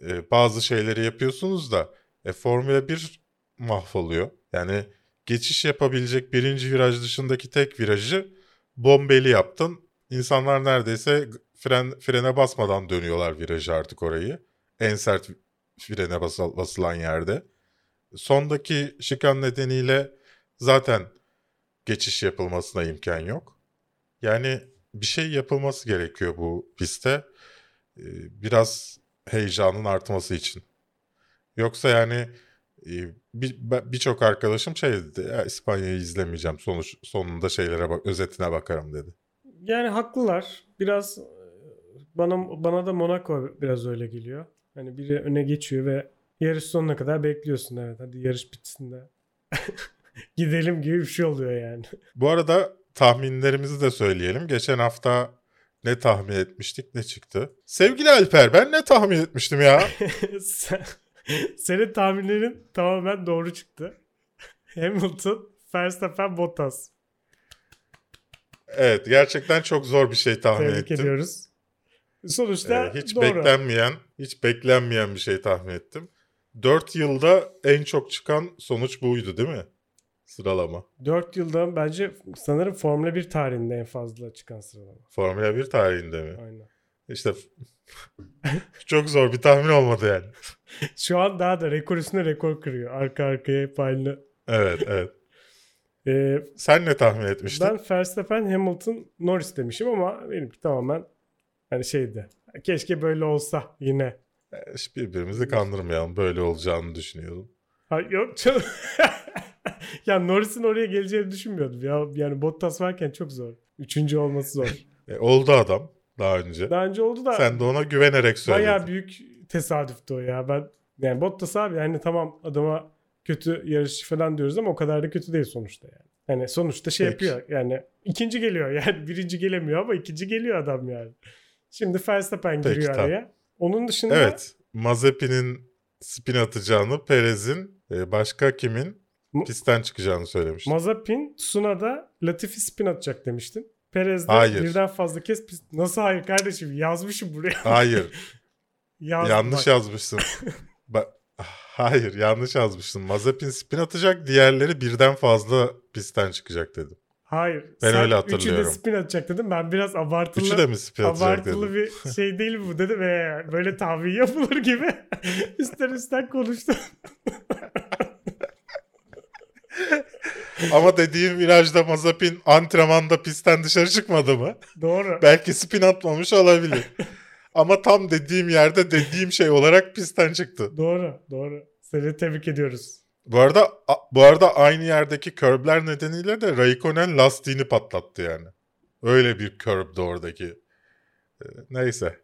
e, bazı şeyleri yapıyorsunuz da e, Formula 1 mahvoluyor. Yani geçiş yapabilecek birinci viraj dışındaki tek virajı bombeli yaptın. İnsanlar neredeyse fren, frene basmadan dönüyorlar virajı artık orayı. En sert frene basıl- basılan yerde. Sondaki şikan nedeniyle zaten geçiş yapılmasına imkan yok. Yani bir şey yapılması gerekiyor bu pistte. Ee, Biraz heyecanın artması için. Yoksa yani e, bir- birçok arkadaşım şey dedi. Ya İspanya'yı izlemeyeceğim. Sonuç sonunda şeylere bak özetine bakarım dedi. Yani haklılar. Biraz e, bana bana da Monaco biraz öyle geliyor. Hani biri öne geçiyor ve yarış sonuna kadar bekliyorsun evet. Hadi yarış bitsin de. *laughs* *laughs* Gidelim gibi bir şey oluyor yani. Bu arada tahminlerimizi de söyleyelim. Geçen hafta ne tahmin etmiştik ne çıktı? Sevgili Alper ben ne tahmin etmiştim ya? *laughs* Sen- Senin tahminlerin tamamen doğru çıktı. *laughs* Hamilton, Verstappen, Bottas. evet gerçekten çok zor bir şey tahmin Tebrik ettim. ediyoruz. Sonuçta Ee, hiç doğru. beklenmeyen, hiç beklenmeyen bir şey tahmin ettim. 4 yılda en çok çıkan sonuç buydu değil mi? Sıralama. 4 yılda bence sanırım Formula 1 tarihinde en fazla çıkan sıralama. Formula 1 tarihinde mi? Aynen. İşte *laughs* çok zor bir tahmin olmadı yani. *laughs* Şu an daha da rekor üstüne rekor kırıyor. Arka arkaya hep aynı. Evet evet. *laughs* Ee, Sen ne tahmin etmiştin? ben Verstappen, Hamilton, Norris demişim ama benimki tamamen hani şeydi. Keşke böyle olsa yine. Ee, Birbirimizi kandırmayalım. Böyle olacağını düşünüyordum. Ha, yok canım. *laughs* ya Norris'in oraya geleceğini düşünmüyordum ya. Yani Bottas varken çok zor. Üçüncü olması zor. E, oldu adam daha önce. Daha önce oldu da Sen de ona güvenerek söyledin. bayağı büyük tesadüftü o ya. Ben yani Bottas abi yani tamam adama kötü yarışçı falan diyoruz ama o kadar da kötü değil sonuçta yani. Yani sonuçta şey Peki. yapıyor yani ikinci geliyor yani *laughs* birinci gelemiyor ama ikinci geliyor adam yani. Şimdi Verstappen Peki, giriyor araya. Onun dışında Evet. Mazepin'in spin atacağını, Perez'in e, başka kimin pistten çıkacağını söylemişti. Mazepin Tsuna'da Latifi spin atacak demiştin. Perez de Hayır. birden fazla kez pist... Nasıl hayır kardeşim yazmışım buraya. *laughs* Hayır. *laughs* Yazdım yanlış bak. yazmışsın. *laughs* Ba- Hayır yanlış yazmışsın. Mazepin spin atacak diğerleri birden fazla pistten çıkacak dedim. Hayır. Ben öyle Üçü de hatırlıyorum. spin atacak dedim. Ben biraz abartılı Üçü de mi spin atacak abartılı dedim. bir şey değil bu dedim. Ee, böyle tahmin yapılır gibi. üstten üstten konuştum. Ama dediğim virajda Mazepin antrenmanda pistten dışarı çıkmadı mı? Doğru. Belki spin atmamış olabilir. Ama tam dediğim yerde dediğim şey olarak pistten çıktı. Doğru. Doğru. Seni tebrik ediyoruz. Bu arada bu arada aynı yerdeki curb'ler nedeniyle de Raikkonen lastiğini patlattı yani. Öyle bir curb'dı oradaki. Ee, Neyse.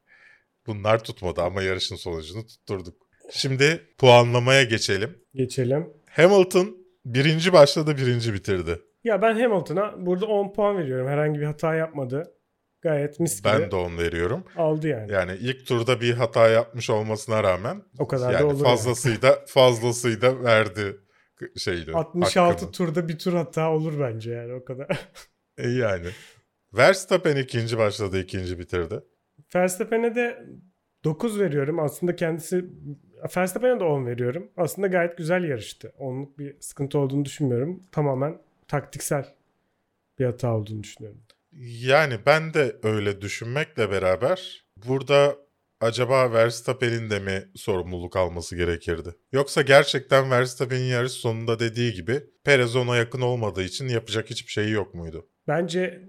Bunlar tutmadı ama yarışın sonucunu tutturduk. Şimdi puanlamaya geçelim. Geçelim. Hamilton birinci başladı birinci bitirdi. Ya ben Hamilton'a burada 10 puan veriyorum. Herhangi bir hata yapmadı. Gayet mis gibi Ben de on veriyorum. aldı yani. Yani ilk turda bir hata yapmış olmasına rağmen O kadar da yani olur fazlasıyla da fazlasıyla da verdi şeydi. yani. 66 hakkını. turda bir tur hata olur bence yani o kadar. *laughs* E yani. Verstappen ikinci başladı, ikinci bitirdi. Verstappen'e de 9 veriyorum. Aslında kendisi Verstappen'e de 10 veriyorum. Aslında gayet güzel yarıştı. Onluk bir sıkıntı olduğunu düşünmüyorum. Tamamen taktiksel bir hata olduğunu düşünüyorum. Yani ben de öyle düşünmekle beraber burada acaba Verstappen'in de mi sorumluluk alması gerekirdi? Yoksa gerçekten Verstappen'in yarış sonunda dediği gibi Perez ona yakın olmadığı için yapacak hiçbir şeyi yok muydu? Bence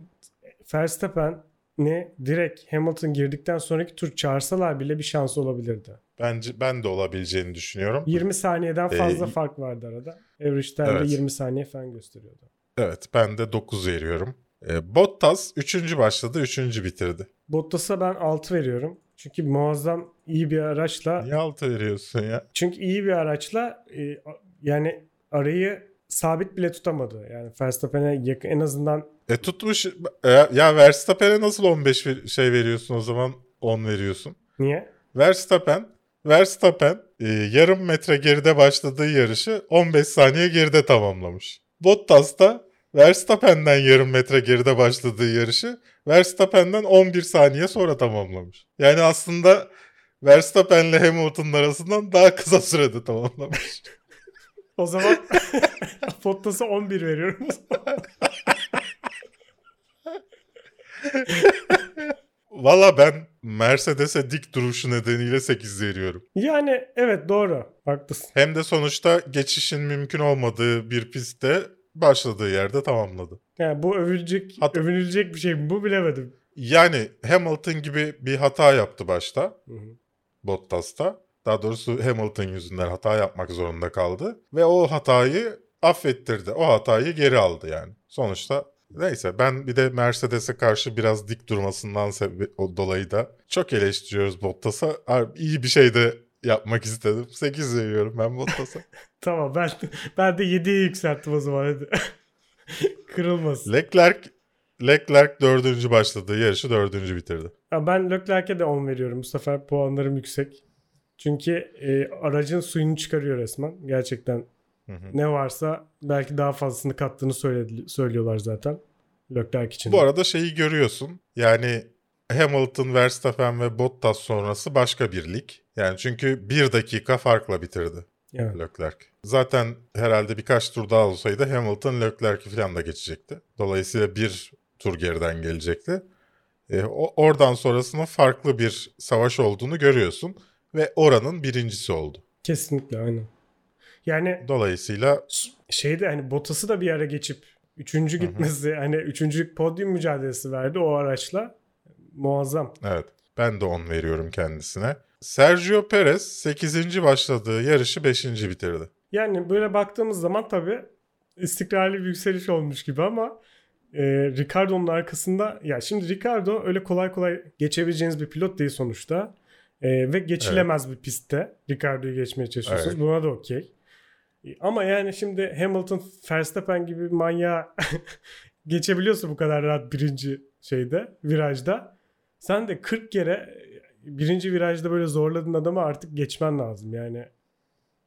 Verstappen'i direkt Hamilton girdikten sonraki tur çağırsalar bile bir şansı olabilirdi. Bence ben de olabileceğini düşünüyorum. 20 saniyeden fazla Ee, fark vardı arada. Average'den de Evet. 20 saniye falan gösteriyordu. Evet ben de 9 veriyorum. E, Bottas 3. başladı 3. bitirdi. Bottas'a ben 6 veriyorum. Çünkü muazzam iyi bir araçla Niye 6 veriyorsun ya? çünkü iyi bir araçla e, yani arayı sabit bile tutamadı. Yani Verstappen'e yakın en azından E tutmuş e, ya Verstappen'e nasıl 15 ver- şey veriyorsun o zaman 10 veriyorsun. niye? Verstappen Verstappen e, yarım metre geride başladığı yarışı 15 saniye geride tamamlamış. Bottas da Verstappen'den yarım metre geride başladığı yarışı Verstappen'den 11 saniye sonra tamamlamış. Yani aslında Verstappen'le Hamilton'ın arasından daha kısa sürede tamamlamış. O zaman *laughs* Bottas'a 11 veriyorum. *laughs* Valla ben Mercedes'e dik duruşu nedeniyle 8 veriyorum. yani evet doğru. Haklısın. Hem de sonuçta geçişin mümkün olmadığı bir pistte başladığı yerde tamamladı. Yani bu övülecek, Hat- övünülecek bir şey mi? Bu bilemedim. Yani Hamilton gibi bir hata yaptı başta Hı hı. Bottas'ta. Daha doğrusu Hamilton yüzünden hata yapmak zorunda kaldı. Ve o hatayı affettirdi. O hatayı geri aldı yani. Sonuçta neyse ben bir de Mercedes'e karşı biraz dik durmasından sebe- dolayı da çok eleştiriyoruz Bottas'a. Abi iyi bir şey de yapmak istedim. 8 veriyorum ben Bottas'a. *laughs* Tamam ben ben de 7'ye yükselttim o zaman hadi. *laughs* Kırılmasın. Leclerc Leclerc dördüncü başladığı yarışı dördüncü bitirdi. Ya ben Leclerc'e de 10 veriyorum. Bu sefer puanlarım yüksek. Çünkü e, aracın suyunu çıkarıyor resmen. Gerçekten Hı hı. ne varsa belki daha fazlasını kattığını söyledi, söylüyorlar zaten. Leclerc için. Bu arada şeyi görüyorsun. Yani Hamilton, Verstappen ve Bottas sonrası başka bir lig. Yani çünkü bir dakika farkla bitirdi Yani. Leclerc. Zaten herhalde birkaç tur daha olsaydı Hamilton Leclerc'i falan da geçecekti. Dolayısıyla bir tur geriden gelecekti. E, o, oradan sonrasının farklı bir savaş olduğunu görüyorsun. Ve oranın birincisi oldu. Kesinlikle aynen. Yani Dolayısıyla şeyde hani Bottas'ı da bir ara geçip üçüncü gitmesi hani üçüncü podyum mücadelesi verdi o araçla. Muazzam. Evet. Ben de 10 veriyorum kendisine. Sergio Perez 8. başladığı yarışı 5. bitirdi. Yani böyle baktığımız zaman tabii istikrarlı bir yükseliş olmuş gibi ama e, Ricardo'nun arkasında ya şimdi Ricardo öyle kolay kolay geçebileceğiniz bir pilot değil sonuçta. E, ve geçilemez bir pistte Ricardo'yu geçmeye çalışıyorsunuz. Evet. Buna da okey. E, Ama yani şimdi Hamilton, Verstappen gibi bir manyağı *laughs* geçebiliyorsa bu kadar rahat birinci şeyde, virajda. sen de 40 kere birinci virajda böyle zorladığın adamı artık geçmen lazım. Yani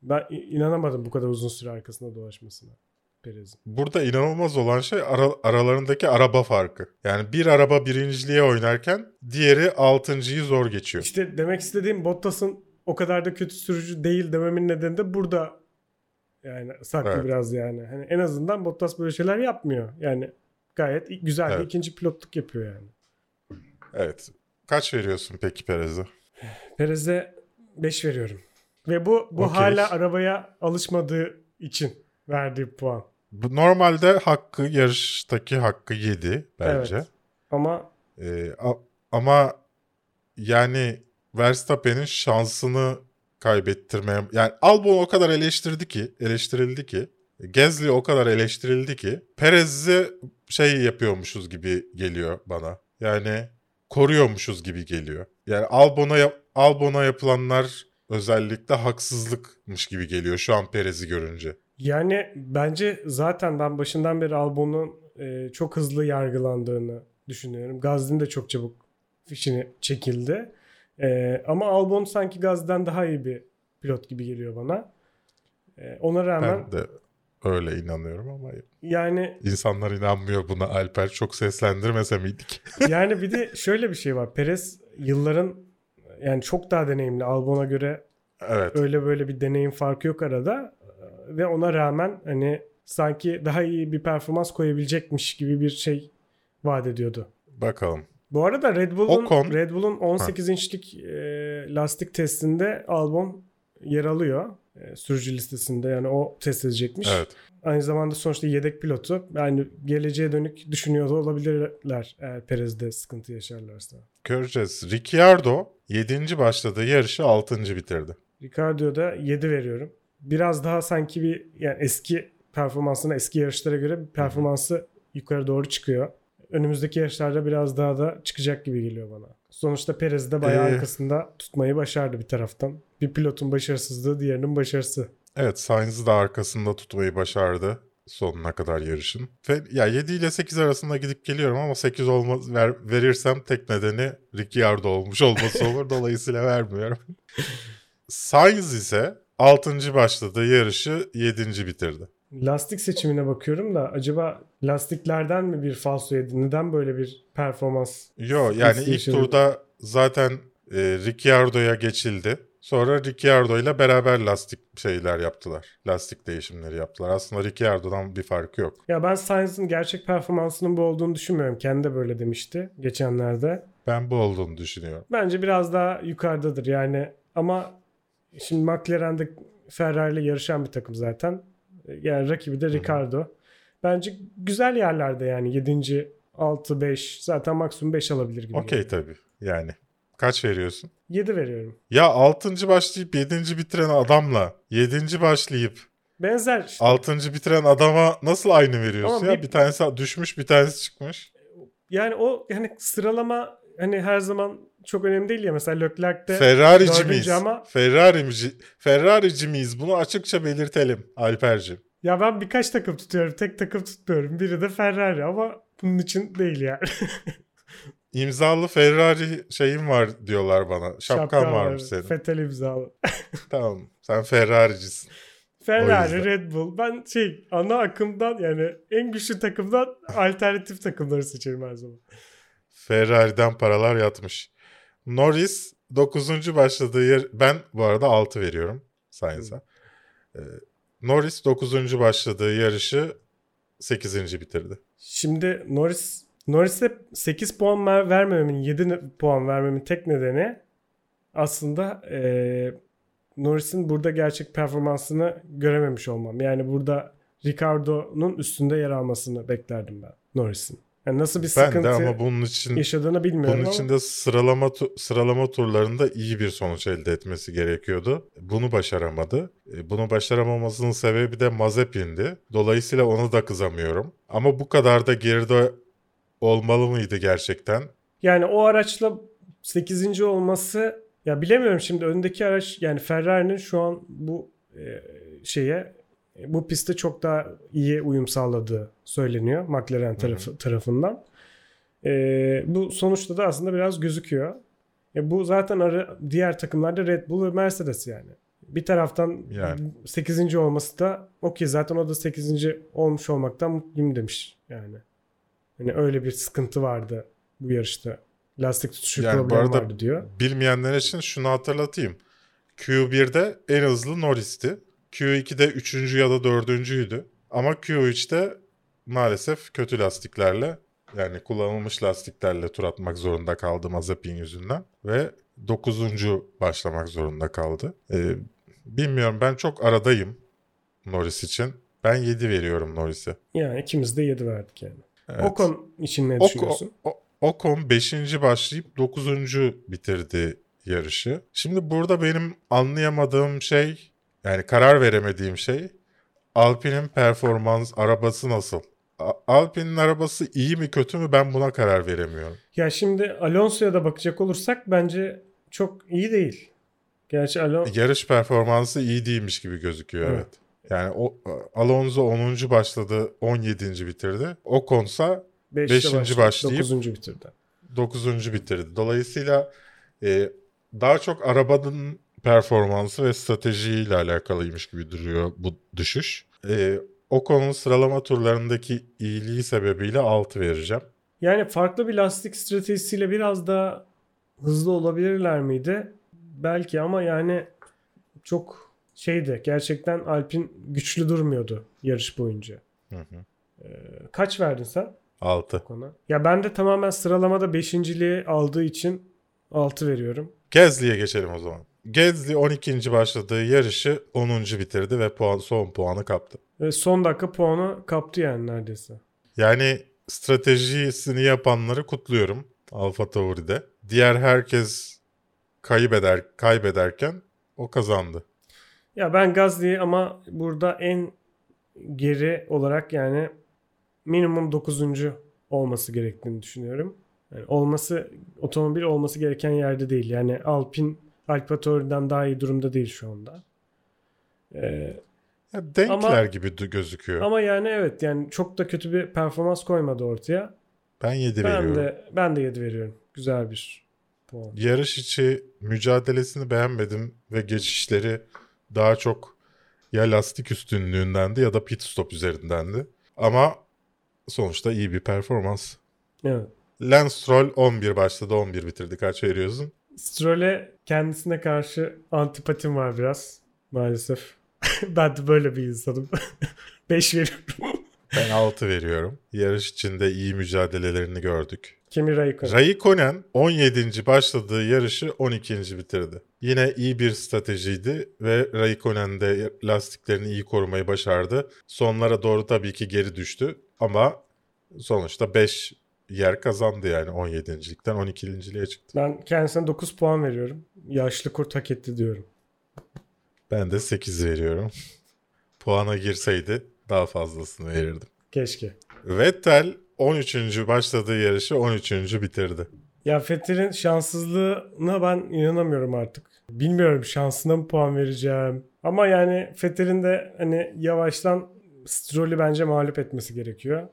ben inanamadım bu kadar uzun süre arkasında dolaşmasına Perez'in. Burada inanılmaz olan şey ara- aralarındaki araba farkı. Yani bir araba birinciliğe oynarken diğeri altıncıyı zor geçiyor. İşte demek istediğim Bottas'ın o kadar da kötü sürücü değil dememin nedeni de burada yani saklı Evet. biraz yani. Hani en azından Bottas böyle şeyler yapmıyor. Yani gayet güzel Evet. ikinci pilotluk yapıyor yani. Evet. Kaç veriyorsun peki Perez'e? Perez'e 5 veriyorum. Ve bu bu Okey. hala arabaya alışmadığı için verdiği puan. Bu normalde hakkı yarıştaki hakkı 7 bence. Evet. Ama Ee, a- ama yani Verstappen'in şansını kaybettirmeye yani Albon o kadar eleştirdi ki eleştirildi ki Gezli o kadar eleştirildi ki Perez'i şey yapıyormuşuz gibi geliyor bana. Yani koruyormuşuz gibi geliyor. Yani Albon'a Albon'a yapılanlar özellikle haksızlıkmış gibi geliyor şu an Perez'i görünce. yani bence zaten ben başından beri Albon'un e, çok hızlı yargılandığını düşünüyorum. Gazli'nin de çok çabuk fişini çekildi. E, ama Albon sanki Gazli'den daha iyi bir pilot gibi geliyor bana. E, ona rağmen Ben de öyle inanıyorum ama yani insanlar inanmıyor buna. Alper çok seslendirmese miydik? *laughs* yani bir de şöyle bir şey var. Perez yılların yani çok daha deneyimli Albon'a göre Evet. öyle böyle bir deneyim farkı yok arada ve ona rağmen hani sanki daha iyi bir performans koyabilecekmiş gibi bir şey vaat ediyordu. Bakalım. Bu arada Red Bull'un Ocon- Red Bull'un 18 inçlik e, lastik testinde Albon yer alıyor. E, sürücü listesinde yani o test edecekmiş. Evet. Aynı zamanda sonuçta yedek pilotu. Yani geleceğe dönük düşünüyor da olabilirler eğer Perez'de sıkıntı yaşarlarsa. Göreceğiz. Ricciardo 7. başladığı yarışı 6. bitirdi. Ricardo'ya da 7 veriyorum. Biraz daha sanki bir yani eski performansına eski yarışlara göre performansı yukarı doğru çıkıyor. Önümüzdeki yarışlarda biraz daha da çıkacak gibi geliyor bana. Sonuçta Perez de bayağı Ee, arkasında tutmayı başardı bir taraftan. Bir pilotun başarısızlığı diğerinin başarısı. Evet Sainz'ı da arkasında tutmayı başardı sonuna kadar yarışın. Ve ya 7 ile 8 arasında gidip geliyorum ama 8 olmaz ver, verirsem tek nedeni Ricciardo olmuş olması olur. *laughs* Dolayısıyla vermiyorum. Sainz ise 6. başladığı yarışı 7. bitirdi. Lastik seçimine bakıyorum da acaba lastiklerden mi bir falso yedi? Neden böyle bir performans? Yo yani ilk yaşadı. turda zaten e, Ricciardo'ya geçildi. Sonra Ricciardo ile beraber lastik şeyler yaptılar. Lastik değişimleri yaptılar. Aslında Ricciardo'dan bir farkı yok. Ya ben Sainz'ın gerçek performansının bu olduğunu düşünmüyorum. Kendi de böyle demişti geçenlerde. Ben bu olduğunu düşünüyorum. Bence biraz daha yukarıdadır yani ama şimdi McLaren'de Ferrari ile yarışan bir takım zaten. Yani rakibi de Ricardo. Bence güzel yerlerde yani 7. 6 5 zaten maksimum 5 alabilir gibi. Okey tabii. Yani kaç veriyorsun? 7 veriyorum. Ya 6. başlayıp 7. bitiren adamla 7. başlayıp Benzer işte. 6. bitiren adama nasıl aynı veriyorsun Ama ya? bir- Bir tanesi düşmüş, bir tanesi çıkmış. Yani o yani sıralama hani her zaman çok önemli değil ya mesela Leclerc'te Ferrari'ci miyiz? ama- Ferrari'ci, Ferrari'ci miyiz? Bunu açıkça belirtelim Alper'cim. ya ben birkaç takım tutuyorum. Tek takım tutmuyorum. Biri de Ferrari ama bunun için değil yani. *laughs* İmzalı Ferrari şeyim var diyorlar bana. Şapkan varmış senin. Fettel imzalı. *laughs* Tamam. Sen Ferrari'cisin. Ferrari. Red Bull. Ben şey ana akımdan yani en güçlü takımdan alternatif takımları seçerim her zaman. Ferrari'den paralar yatmış. Norris 9. başladığı yer... Ben bu arada 6 veriyorum Sainz'a. Ee, Norris 9. başladığı yarışı 8. bitirdi. Şimdi Norris Norris'e 8 puan ver, vermememin 7 ne- puan vermemin tek nedeni aslında eee Norris'in burada gerçek performansını görememiş olmam. Yani burada Ricardo'nun üstünde yer almasını beklerdim ben Norris'in. Yani nasıl bir Ben sıkıntı de ama bunun için yaşadığını bilmiyorum bunun ama için de sıralama sıralama turlarında iyi bir sonuç elde etmesi gerekiyordu. Bunu başaramadı. E, Bunu başaramamasının sebebi de Mazepin'di. Dolayısıyla onu da kızamıyorum. Ama bu kadar da geride olmalı mıydı gerçekten? Yani o araçla 8. olması ya bilemiyorum şimdi öndeki araç yani Ferrari'nin şu an bu e, şeye bu piste çok daha iyi uyum sağladığı söyleniyor McLaren tarafı, tarafından. Ee, bu sonuçta da aslında biraz gözüküyor. E bu zaten ara, diğer takımlarda Red Bull ve Mercedes yani. Bir taraftan Yani. 8. olması da okey zaten o da 8. olmuş olmaktan mutluyum demiş yani. Hani öyle bir sıkıntı vardı bu yarışta. Lastik tutuşu Yani problemi vardı diyor. Bilmeyenler için şunu hatırlatayım. Q1'de en hızlı Norris'ti. Q2'de 3. ya da 4.'üydü. Ama Q3'te maalesef kötü lastiklerle yani kullanılmış lastiklerle tur atmak zorunda kaldı Mazepin yüzünden. Ve 9. başlamak zorunda kaldı. Ee, bilmiyorum ben çok aradayım Norris için. Ben 7 veriyorum Norris'e. Yani ikimiz de 7 verdik yani. Evet. Ocon için ne Oko- düşünüyorsun? O- Ocon 5. başlayıp 9. bitirdi yarışı. Şimdi burada benim anlayamadığım şey yani karar veremediğim şey Alpine'in performans arabası nasıl? Alpine'in arabası iyi mi kötü mü ben buna karar veremiyorum. Ya şimdi Alonso'ya da bakacak olursak bence çok iyi değil. Gerçi Alonso Yarış performansı iyi değilmiş gibi gözüküyor evet. Evet. Yani o Alonso 10. başladı 17. bitirdi. Ocon'sa 5'te beşinci başlayıp- 9. bitirdi. 9. bitirdi. Dolayısıyla e, daha çok arabanın performansı ve stratejiyle alakalıymış gibi duruyor bu düşüş. E, Ocon'un sıralama turlarındaki iyiliği sebebiyle 6 vereceğim. Yani farklı bir lastik stratejisiyle biraz daha hızlı olabilirler miydi? Belki ama yani çok şeydi. Gerçekten Alpin güçlü durmuyordu yarış boyunca. Hı hı. Kaç verdin sen 6. ona? Ya ben de tamamen sıralamada 5.liği aldığı için 6 veriyorum. Gezli'ye geçelim o zaman. Gezli 12. başladığı yarışı 10. bitirdi ve puan, son puanı kaptı. Ve son dakika puanı kaptı yani neredeyse. Yani stratejisini yapanları kutluyorum Alfa Tauri'de. Diğer herkes kaybeder kaybederken o kazandı. Ya ben Gazli'yi ama burada en geri olarak yani minimum 9. olması gerektiğini düşünüyorum. Yani olması otomobil olması gereken yerde değil. Yani Alpine Alfa Tauri'den daha iyi durumda değil şu anda. Ee, Ya denkler Ama- gibi gözüküyor. ama yani evet yani çok da kötü bir performans koymadı ortaya. ben 7 Ben veriyorum. de ben de 7 veriyorum. Güzel bir puan. Yarış içi mücadelesini beğenmedim ve geçişleri daha çok ya lastik üstünlüğündendi ya da pit stop üzerindendi. Ama sonuçta iyi bir performans. Evet. Lance Stroll 11 başladı 11 bitirdi. Kaç veriyorsun? Stroll'e kendisine karşı antipatim var biraz maalesef. *laughs* ben de böyle bir insanım. *laughs* 5 veriyorum. Ben 6 veriyorum. Yarış içinde iyi mücadelelerini gördük. Kimi Raikkonen. Raikkonen 17. başladığı yarışı 12. bitirdi. Yine iyi bir stratejiydi ve Raikkonen de lastiklerini iyi korumayı başardı. Sonlara doğru tabii ki geri düştü ama sonuçta 5 yer kazandı yani 17.likten 12.liğe çıktı. Ben kendisine 9 puan veriyorum. Yaşlı kurt hak etti diyorum. Ben de 8 veriyorum. Puana girseydi daha fazlasını verirdim. Keşke. Vettel 13. başladığı yarışı 13. bitirdi. Ya Fettel'in şanssızlığına ben inanamıyorum artık. Bilmiyorum şansına mı puan vereceğim. Ama yani Fettel'in de hani yavaştan Stroll'ü bence mağlup etmesi gerekiyor.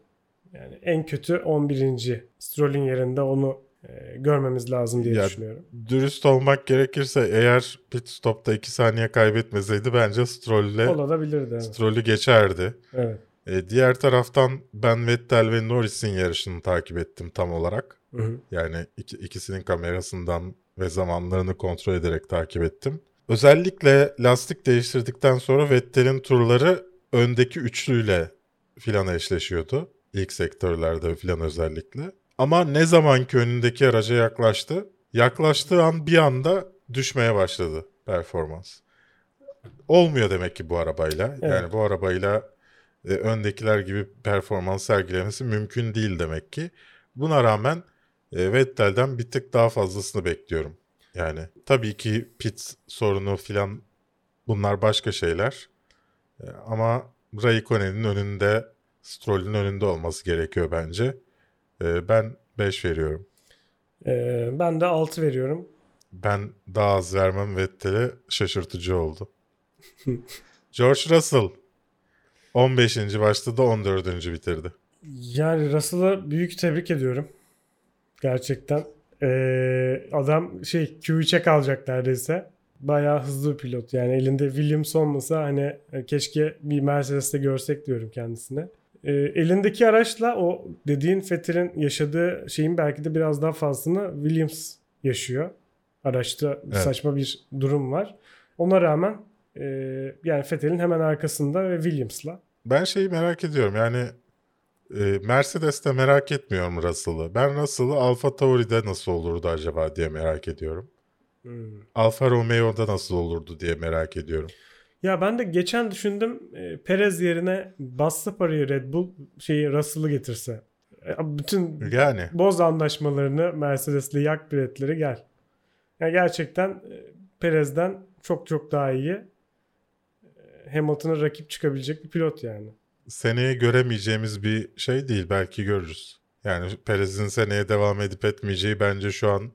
Yani en kötü 11. Stroll'ün yerinde onu e, görmemiz lazım diye Ya- düşünüyorum. Dürüst olmak gerekirse eğer pit stopta 2 saniye kaybetmeseydi bence Stroll'le Olabilirdi. Evet. Stroll'ü geçerdi. evet. E, diğer taraftan ben Vettel ve Norris'in yarışını takip ettim tam olarak. Hı hı. Yani iki- ikisinin kamerasından ve zamanlarını kontrol ederek takip ettim. Özellikle lastik değiştirdikten sonra Vettel'in turları öndeki üçlüyle filan eşleşiyordu. İlk sektörlerde filan özellikle. Ama ne zaman ki önündeki araca yaklaştı, yaklaştığı an bir anda düşmeye başladı performans. Olmuyor demek ki bu arabayla. Evet. Yani bu arabayla e, öndekiler gibi performans sergilemesi mümkün değil demek ki. Buna rağmen e, Vettel'den bir tık daha fazlasını bekliyorum. Yani tabii ki pit sorunu filan bunlar başka şeyler. E, ama Raikkonen'in önünde, Stroll'ün önünde olması gerekiyor bence. E, ben 5 veriyorum. Ee, ben de 6 veriyorum. Ben daha az vermem Vettel'e şaşırtıcı oldu. *laughs* George Russell 15. başladı 14. bitirdi. Yani Russell'ı büyük tebrik ediyorum. Gerçekten. Ee, adam şey Q3'e kalacak neredeyse. Bayağı hızlı bir pilot. Yani elinde Williams olmasa hani e, keşke bir Mercedes'te görsek diyorum kendisine. Ee, elindeki araçla o dediğin Vettel'in yaşadığı şeyin belki de biraz daha fazlasını Williams yaşıyor. Araçta Evet. saçma bir durum var. Ona rağmen e, yani Vettel'in hemen arkasında ve Williams'la. Ben şeyi merak ediyorum yani e, Mercedes'te merak etmiyorum Russell'ı. Ben Russell'ı Alfa Tauri'de nasıl olurdu acaba diye merak ediyorum. Hmm. Alfa Romeo'da nasıl olurdu diye merak ediyorum. Ya ben de geçen düşündüm e, Perez yerine bastı parayı Red Bull şeyi Russell'ı getirse. E, bütün Yani boz anlaşmalarını Mercedes'le yak biletleri gel. Ya gerçekten e, Perez'den çok çok daha iyi. E, Hamilton'a rakip çıkabilecek bir pilot yani. seneye göremeyeceğimiz bir şey değil belki görürüz. Yani Perez'in seneye devam edip etmeyeceği bence şu an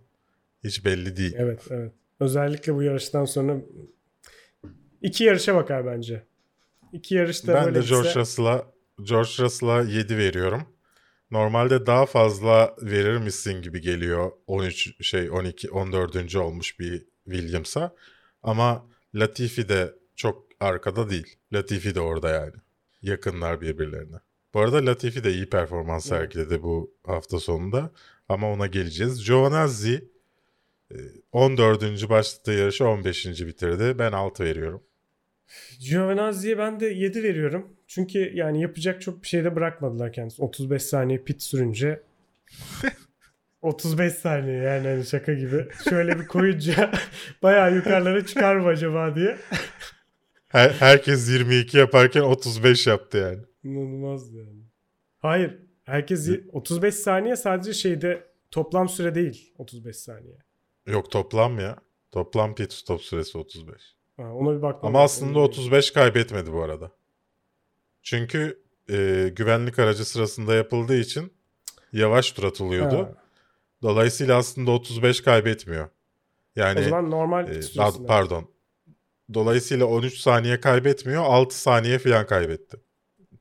hiç belli değil. Evet evet. Özellikle bu yarıştan sonra iki yarışa bakar bence. İki yarışta ben böyle de gitse- George Russell'a George Russell'a 7 veriyorum. Normalde daha fazla verir misin gibi geliyor 13 şey 12 14. olmuş bir Williams'a. Ama Latifi de çok arkada değil. Latifi de orada yani. Yakınlar birbirlerine. Bu arada Latifi de iyi performans sergiledi bu hafta sonunda. Ama ona geleceğiz. Giovinazzi e, 14. başladığı yarışı 15. bitirdi. Ben 6 veriyorum. Giovinazzi'ye ben de 7 veriyorum. Çünkü yani yapacak çok bir şey de bırakmadılar kendisi. 35 saniye pit sürünce *laughs* 35 saniye yani hani şaka gibi. Şöyle bir koyunca *laughs* bayağı yukarılara çıkar mı acaba diye. Her, herkes 22 yaparken 35 yaptı yani. İnanılmaz yani. Hayır. Herkes y- 35 saniye sadece şeyde toplam süre değil 35 saniye. Yok toplam ya. Toplam pit stop süresi 35. Ha, ona bir bakmam Ama aslında 35 kaybetmedi bu arada. Çünkü e, güvenlik aracı sırasında yapıldığı için yavaş tur atılıyordu. Ha, Dolayısıyla aslında 35 kaybetmiyor. Yani o zaman normal e, daha- pardon. Dolayısıyla 13 saniye kaybetmiyor. 6 saniye falan kaybetti.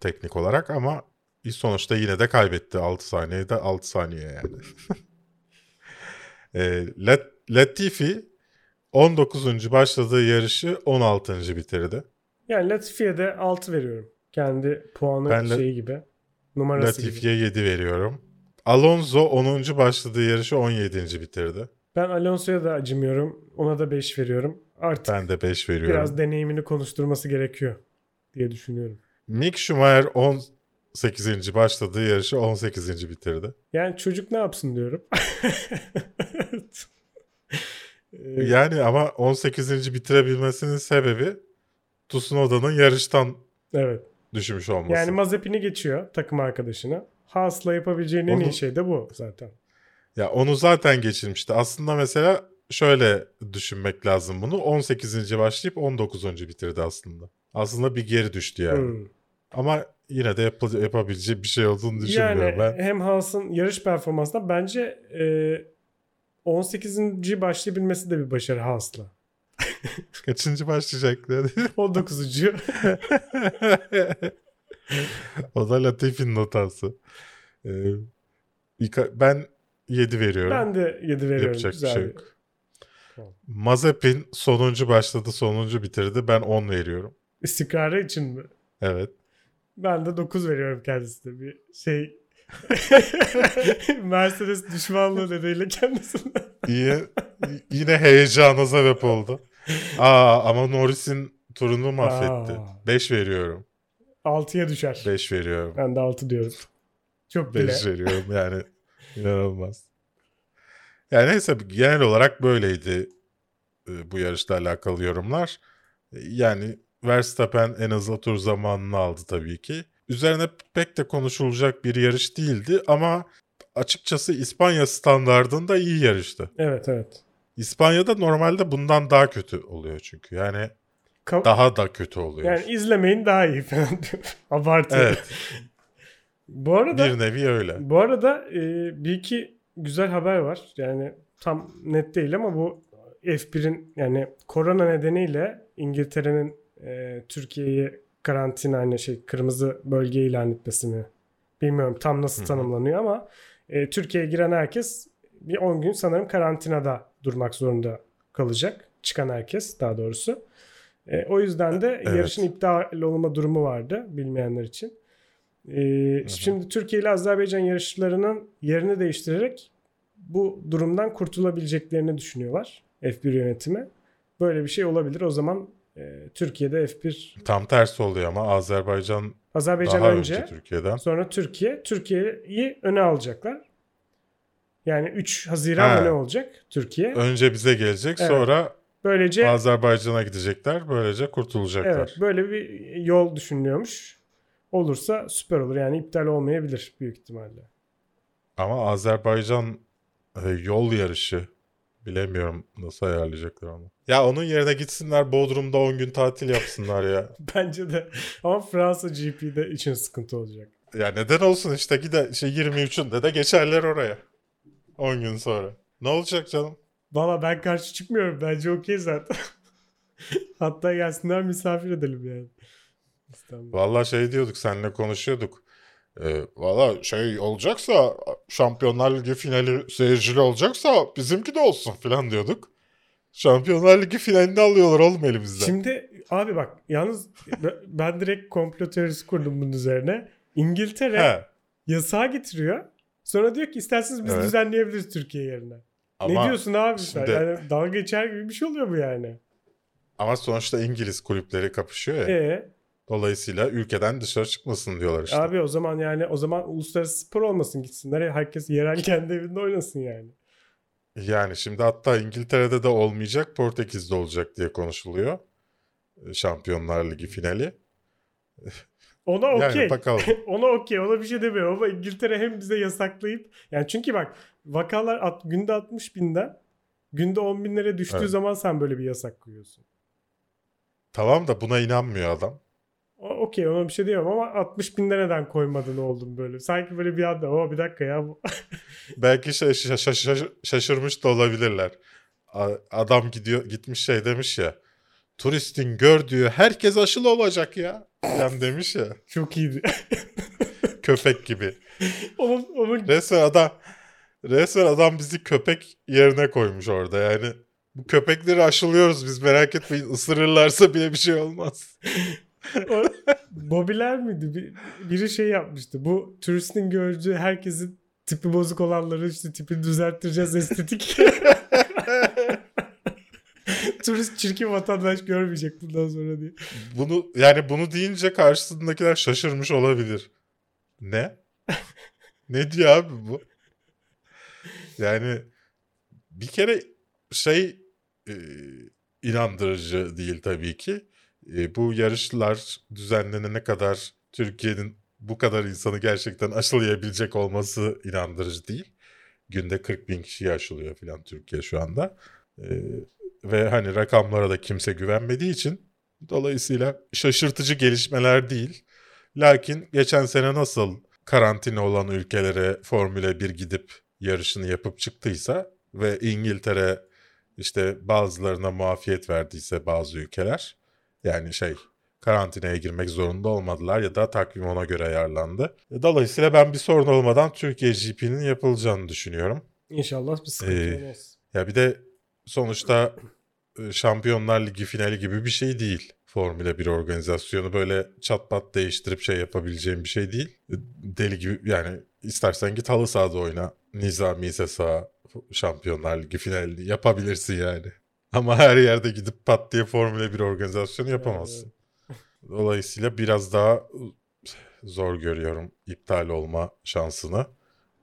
Teknik olarak ama sonuçta yine de kaybetti. 6 saniyede 6 saniye yani. *laughs* e, Lat- Latifi 19. başladığı yarışı 16. bitirdi. Yani Latifi'ye de 6 veriyorum. Kendi puanı Ben şeyi gibi. Numarası gibi. Latifi'ye 7 veriyorum. Alonso 10. başladığı yarışı 17. bitirdi. Ben Alonso'ya da acımıyorum. Ona da 5 veriyorum. Artık Ben de 5 veriyorum. biraz deneyimini konuşturması gerekiyor diye düşünüyorum. Mick Schumacher 18. başladığı yarışı 18. bitirdi. Yani çocuk ne yapsın diyorum. *laughs* Ee, Yani ama 18. bitirebilmesinin sebebi Tsunoda'nın yarıştan evet. düşmüş olması. Yani Mazepin'i geçiyor takım arkadaşına. Haas'la yapabileceğin en iyi şey de bu zaten. ya onu zaten geçirmişti. Aslında mesela şöyle düşünmek lazım bunu. 18. başlayıp 19. bitirdi aslında. Aslında bir geri düştü yani. Hmm. Ama yine de yap- yapabileceği bir şey olduğunu düşünmüyorum Yani ben. hem Haas'ın yarış performansında bence e, 18. başlayabilmesi de bir başarı Haas'la. *laughs* Kaçıncı başlayacak dedi. 19. o da Latifi'nin hatası. Ee, ben 7 veriyorum. ben de 7 veriyorum. Yapacak Güzel bir şey yok. Tamam. Mazepin sonuncu başladı, sonuncu bitirdi. Ben 10 veriyorum. İstikrarı için mi? Evet. Ben de 9 veriyorum kendisine. Bir şey *laughs* Mercedes düşmanlığı nedeniyle kendisine. İyi, yine heyecana sebep oldu. Aa ama Norris'in turunu mahvetti. Aa. 5 veriyorum. 6'ya düşer. 5 veriyorum. Ben de 6 diyorum. Çok bile. 5 veriyorum yani. inanılmaz. Yani neyse genel olarak böyleydi e, bu yarışla alakalı yorumlar. E, Yani Verstappen en hızlı tur zamanını aldı tabii ki. Üzerine pek de konuşulacak bir yarış değildi ama açıkçası İspanya standardında iyi yarıştı. Evet evet. İspanya'da normalde bundan daha kötü oluyor çünkü. Yani Ka- daha da kötü oluyor. yani izlemeyin daha iyi falan. *laughs* Abartı. evet, *laughs* Bu arada bir nevi öyle. bu arada e, bir iki güzel haber var. Yani tam net değil ama bu F1'in yani korona nedeniyle İngiltere'nin e, Türkiye'yi karantina hani şey kırmızı bölge ilan etmesi mi? Bilmiyorum tam nasıl tanımlanıyor ama e, Türkiye'ye giren herkes bir 10 gün sanırım karantinada durmak zorunda kalacak. Çıkan herkes daha doğrusu. E, o yüzden de Evet. yarışın iptal olma durumu vardı bilmeyenler için. E, şimdi Türkiye ile Azerbaycan yarışlarının yerini değiştirerek bu durumdan kurtulabileceklerini düşünüyorlar F1 yönetimi. Böyle bir şey olabilir. O zaman e, Türkiye'de F1 Tam tersi oluyor ama Azerbaycan Azerbaycan daha önce, önce Türkiye'den. sonra Türkiye. Türkiye'yi öne alacaklar. Yani 3 Haziran mı ne olacak Türkiye? Önce bize gelecek Evet. sonra Böylece Azerbaycan'a gidecekler. Böylece kurtulacaklar. evet böyle bir yol düşünülüyormuş. Olursa süper olur. Yani iptal olmayabilir büyük ihtimalle. Ama Azerbaycan e, yol yarışı bilemiyorum nasıl ayarlayacaklar onu. Ya onun yerine gitsinler Bodrum'da 10 gün tatil yapsınlar ya. *laughs* Bence de ama Fransa GP'de için sıkıntı olacak. Ya neden olsun işte gide şey 23'ünde de geçerler oraya. 10 gün sonra. Ne olacak canım? Valla ben karşı çıkmıyorum. Bence okey zaten. *laughs* Hatta gelsinler misafir edelim yani. İstanbul. Vallahi şey diyorduk seninle konuşuyorduk. Ee, Valla şey olacaksa Şampiyonlar Ligi finali seyircili olacaksa bizimki de olsun falan diyorduk. Şampiyonlar Ligi finalini alıyorlar oğlum elimizden. Şimdi abi bak yalnız ben direkt komplo teorisi kurdum bunun üzerine. İngiltere He, yasağı getiriyor. Sonra diyor ki isterseniz biz Evet. düzenleyebiliriz Türkiye yerine. ama, ne diyorsun abi sen? şimdi- Yani dalga geçer gibi bir şey oluyor bu yani. ama sonuçta İngiliz kulüpleri kapışıyor ya. E Dolayısıyla ülkeden dışarı çıkmasın diyorlar işte. abi o zaman yani o zaman uluslararası spor olmasın gitsinler. Herkes yerel *laughs* kendi evinde oynasın yani. Yani şimdi hatta İngiltere'de de olmayacak Portekiz'de olacak diye konuşuluyor. Ee, Şampiyonlar Ligi finali. *laughs* Ona Yani okey. bakalım. *laughs* Ona okey. Ona bir şey demiyorum ama İngiltere hem bize yasaklayıp yani çünkü bak vakalar at, günde 60 binden günde 10 binlere düştüğü Evet. zaman sen böyle bir yasak koyuyorsun. Tamam da buna inanmıyor adam. Okey ona bir şey diyemem ama 60 binde neden koymadın oldum böyle. Sanki böyle bir anda o bir dakika ya. *laughs* Belki şa- şa- şa- şa- şaşırmış da olabilirler. Adam gidiyor gitmiş şey demiş ya. Turistin gördüğü herkes aşılı olacak ya. Yani demiş ya. Çok iyiydi. *laughs* Köpek gibi. onun, onun Resmen adam resmen adam bizi köpek yerine koymuş orada yani. Bu köpekleri aşılıyoruz biz merak etmeyin. Isırırlarsa bile bir şey olmaz. *laughs* o, *laughs* Bobiler miydi? Bir, biri şey yapmıştı. Bu turistin gördüğü herkesin tipi bozuk olanları işte tipini düzelttireceğiz estetik. *laughs* Turist çirkin vatandaş görmeyecek bundan sonra diye. Bunu yani bunu deyince karşısındakiler şaşırmış olabilir. Ne? *laughs* ne diyor abi bu? Yani bir kere şey e, inandırıcı değil tabii ki. E, bu yarışlar düzenlenene kadar Türkiye'nin bu kadar insanı gerçekten aşılayabilecek olması inandırıcı değil. Günde 40 bin kişi aşılıyor falan Türkiye şu anda. E, ve hani rakamlara da kimse güvenmediği için Dolayısıyla şaşırtıcı gelişmeler değil. Lakin geçen sene nasıl karantina olan ülkelere Formula 1 gidip yarışını yapıp çıktıysa ve İngiltere işte bazılarına muafiyet verdiyse bazı ülkeler yani şey karantinaya girmek zorunda olmadılar ya da takvim ona göre ayarlandı. Dolayısıyla ben bir sorun olmadan Türkiye GP'nin yapılacağını düşünüyorum. İnşallah bir sıkıntı Ee, olmaz. Ya bir de sonuçta e, Şampiyonlar Ligi finali gibi bir şey değil. Formula 1 organizasyonu böyle çat pat değiştirip şey yapabileceğim bir şey değil. E, Deli gibi yani istersen git halı sahada oyna. Nizami ise saha Şampiyonlar Ligi finalini yapabilirsin yani. Ama her yerde gidip pat diye Formula 1 organizasyonu yapamazsın. Dolayısıyla biraz daha zor görüyorum iptal olma şansını.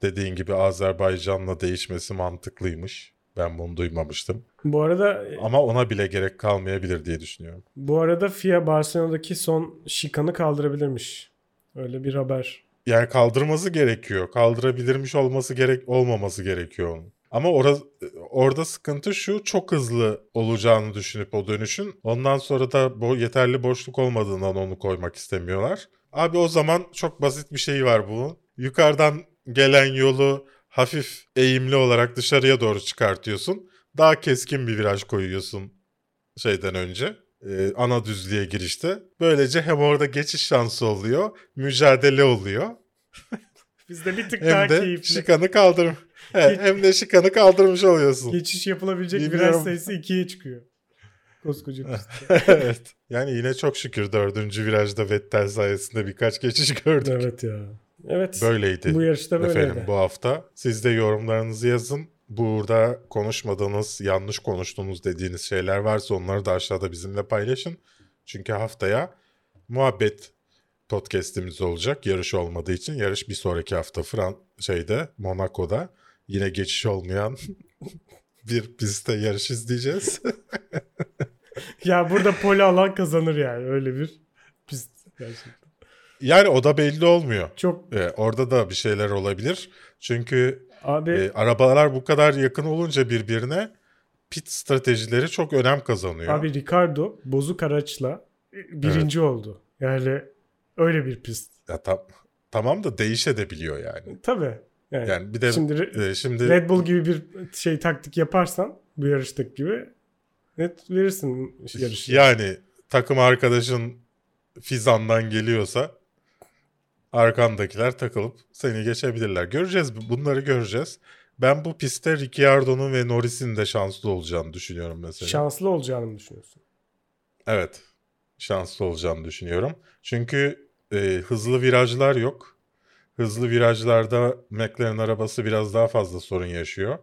Dediğin gibi Azerbaycan'la değişmesi mantıklıymış. Ben bunu duymamıştım. Bu arada Ama ona bile gerek kalmayabilir diye düşünüyorum. bu arada FIA Barcelona'daki son şikanı kaldırabilirmiş. Öyle bir haber. Yani kaldırması gerekiyor. Kaldırabilirmiş olması gerek olmaması gerekiyor onun. Ama orada orada sıkıntı şu çok hızlı olacağını düşünüp o dönüşün ondan sonra da bu yeterli boşluk olmadığından onu koymak istemiyorlar. Abi o zaman çok basit bir şey var bunun. Yukarıdan gelen yolu hafif eğimli olarak dışarıya doğru çıkartıyorsun. Daha keskin bir viraj koyuyorsun şeyden önce. e, ana düzlüğe girişte. Böylece hem orada geçiş şansı oluyor, mücadele oluyor. *laughs* Bizde bir tık daha Hem de keyifli. şikanı kaldır Evet, hem de şıkanı kaldırmış oluyorsun. Geçiş yapılabilecek viraj Bilmiyorum. sayısı ikiye çıkıyor. Koskoca *laughs* evet. Yani yine çok şükür dördüncü virajda Vettel sayesinde birkaç geçiş gördük. evet ya. Evet. Böyleydi. Bu yarışta böyleydi. Efendim bu hafta. Siz de yorumlarınızı yazın. Burada konuşmadığınız, yanlış konuştuğunuz dediğiniz şeyler varsa onları da aşağıda bizimle paylaşın. Çünkü haftaya muhabbet podcast'imiz olacak. Yarış olmadığı için. Yarış bir sonraki hafta Fran şeyde Monaco'da. Yine geçiş olmayan *laughs* bir pistte yarış izleyeceğiz. *laughs* Ya burada poli alan kazanır yani öyle bir pist gerçekten. yani o da belli olmuyor. Çok Ee, orada da bir şeyler olabilir. Çünkü abi E, arabalar bu kadar yakın olunca birbirine pit stratejileri çok önem kazanıyor. abi Ricardo bozuk araçla birinci oldu. Yani öyle bir pist. Ya tam, tamam da değişebiliyor yani. Tabii. Yani, Yani bir de şimdi e, şimdi Red Bull gibi bir şey taktik yaparsan bu yarıştaki gibi net verirsin yarışı. yani takım arkadaşın Fizan'dan geliyorsa arkandakiler takılıp seni geçebilirler. Göreceğiz bunları göreceğiz. Ben bu pistte Ricciardo'nun ve Norris'in de şanslı olacağını düşünüyorum mesela. Şanslı olacağını mı düşünüyorsun? Evet. Şanslı olacağını düşünüyorum. Çünkü e, hızlı virajlar yok. Hızlı virajlarda McLaren arabası biraz daha fazla sorun yaşıyor.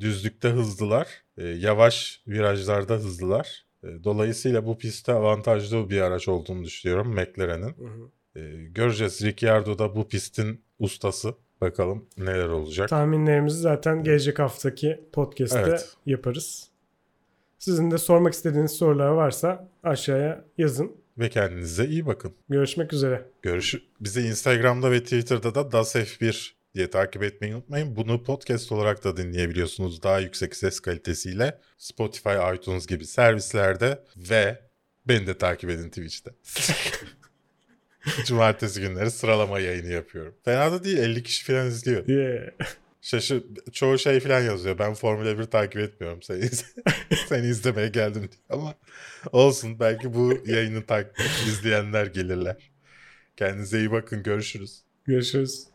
Düzlükte hızlılar. e, yavaş virajlarda hızlılar. E, dolayısıyla bu pistte avantajlı bir araç olduğunu düşünüyorum McLaren'in. Hı hı. E, göreceğiz. Ricciardo da bu pistin ustası. Bakalım neler olacak. Tahminlerimizi zaten gelecek haftaki podcast'te Evet. yaparız. Sizin de sormak istediğiniz sorular varsa aşağıya yazın. Ve kendinize iyi bakın. Görüşmek üzere. Görüş bizi Instagram'da ve Twitter'da da DasF1 diye takip etmeyi unutmayın. Bunu podcast olarak da dinleyebiliyorsunuz daha yüksek ses kalitesiyle. Spotify, iTunes gibi servislerde ve beni de takip edin Twitch'te. *laughs* Cumartesi günleri sıralama yayını yapıyorum. Fena da değil 50 kişi falan izliyor. Yeah. Şaşır, çoğu şey falan yazıyor. Ben Formula 1 takip etmiyorum. Seni, *laughs* seni izlemeye geldim diye. Ama olsun belki bu yayını takip izleyenler gelirler. Kendinize iyi bakın. Görüşürüz. Görüşürüz.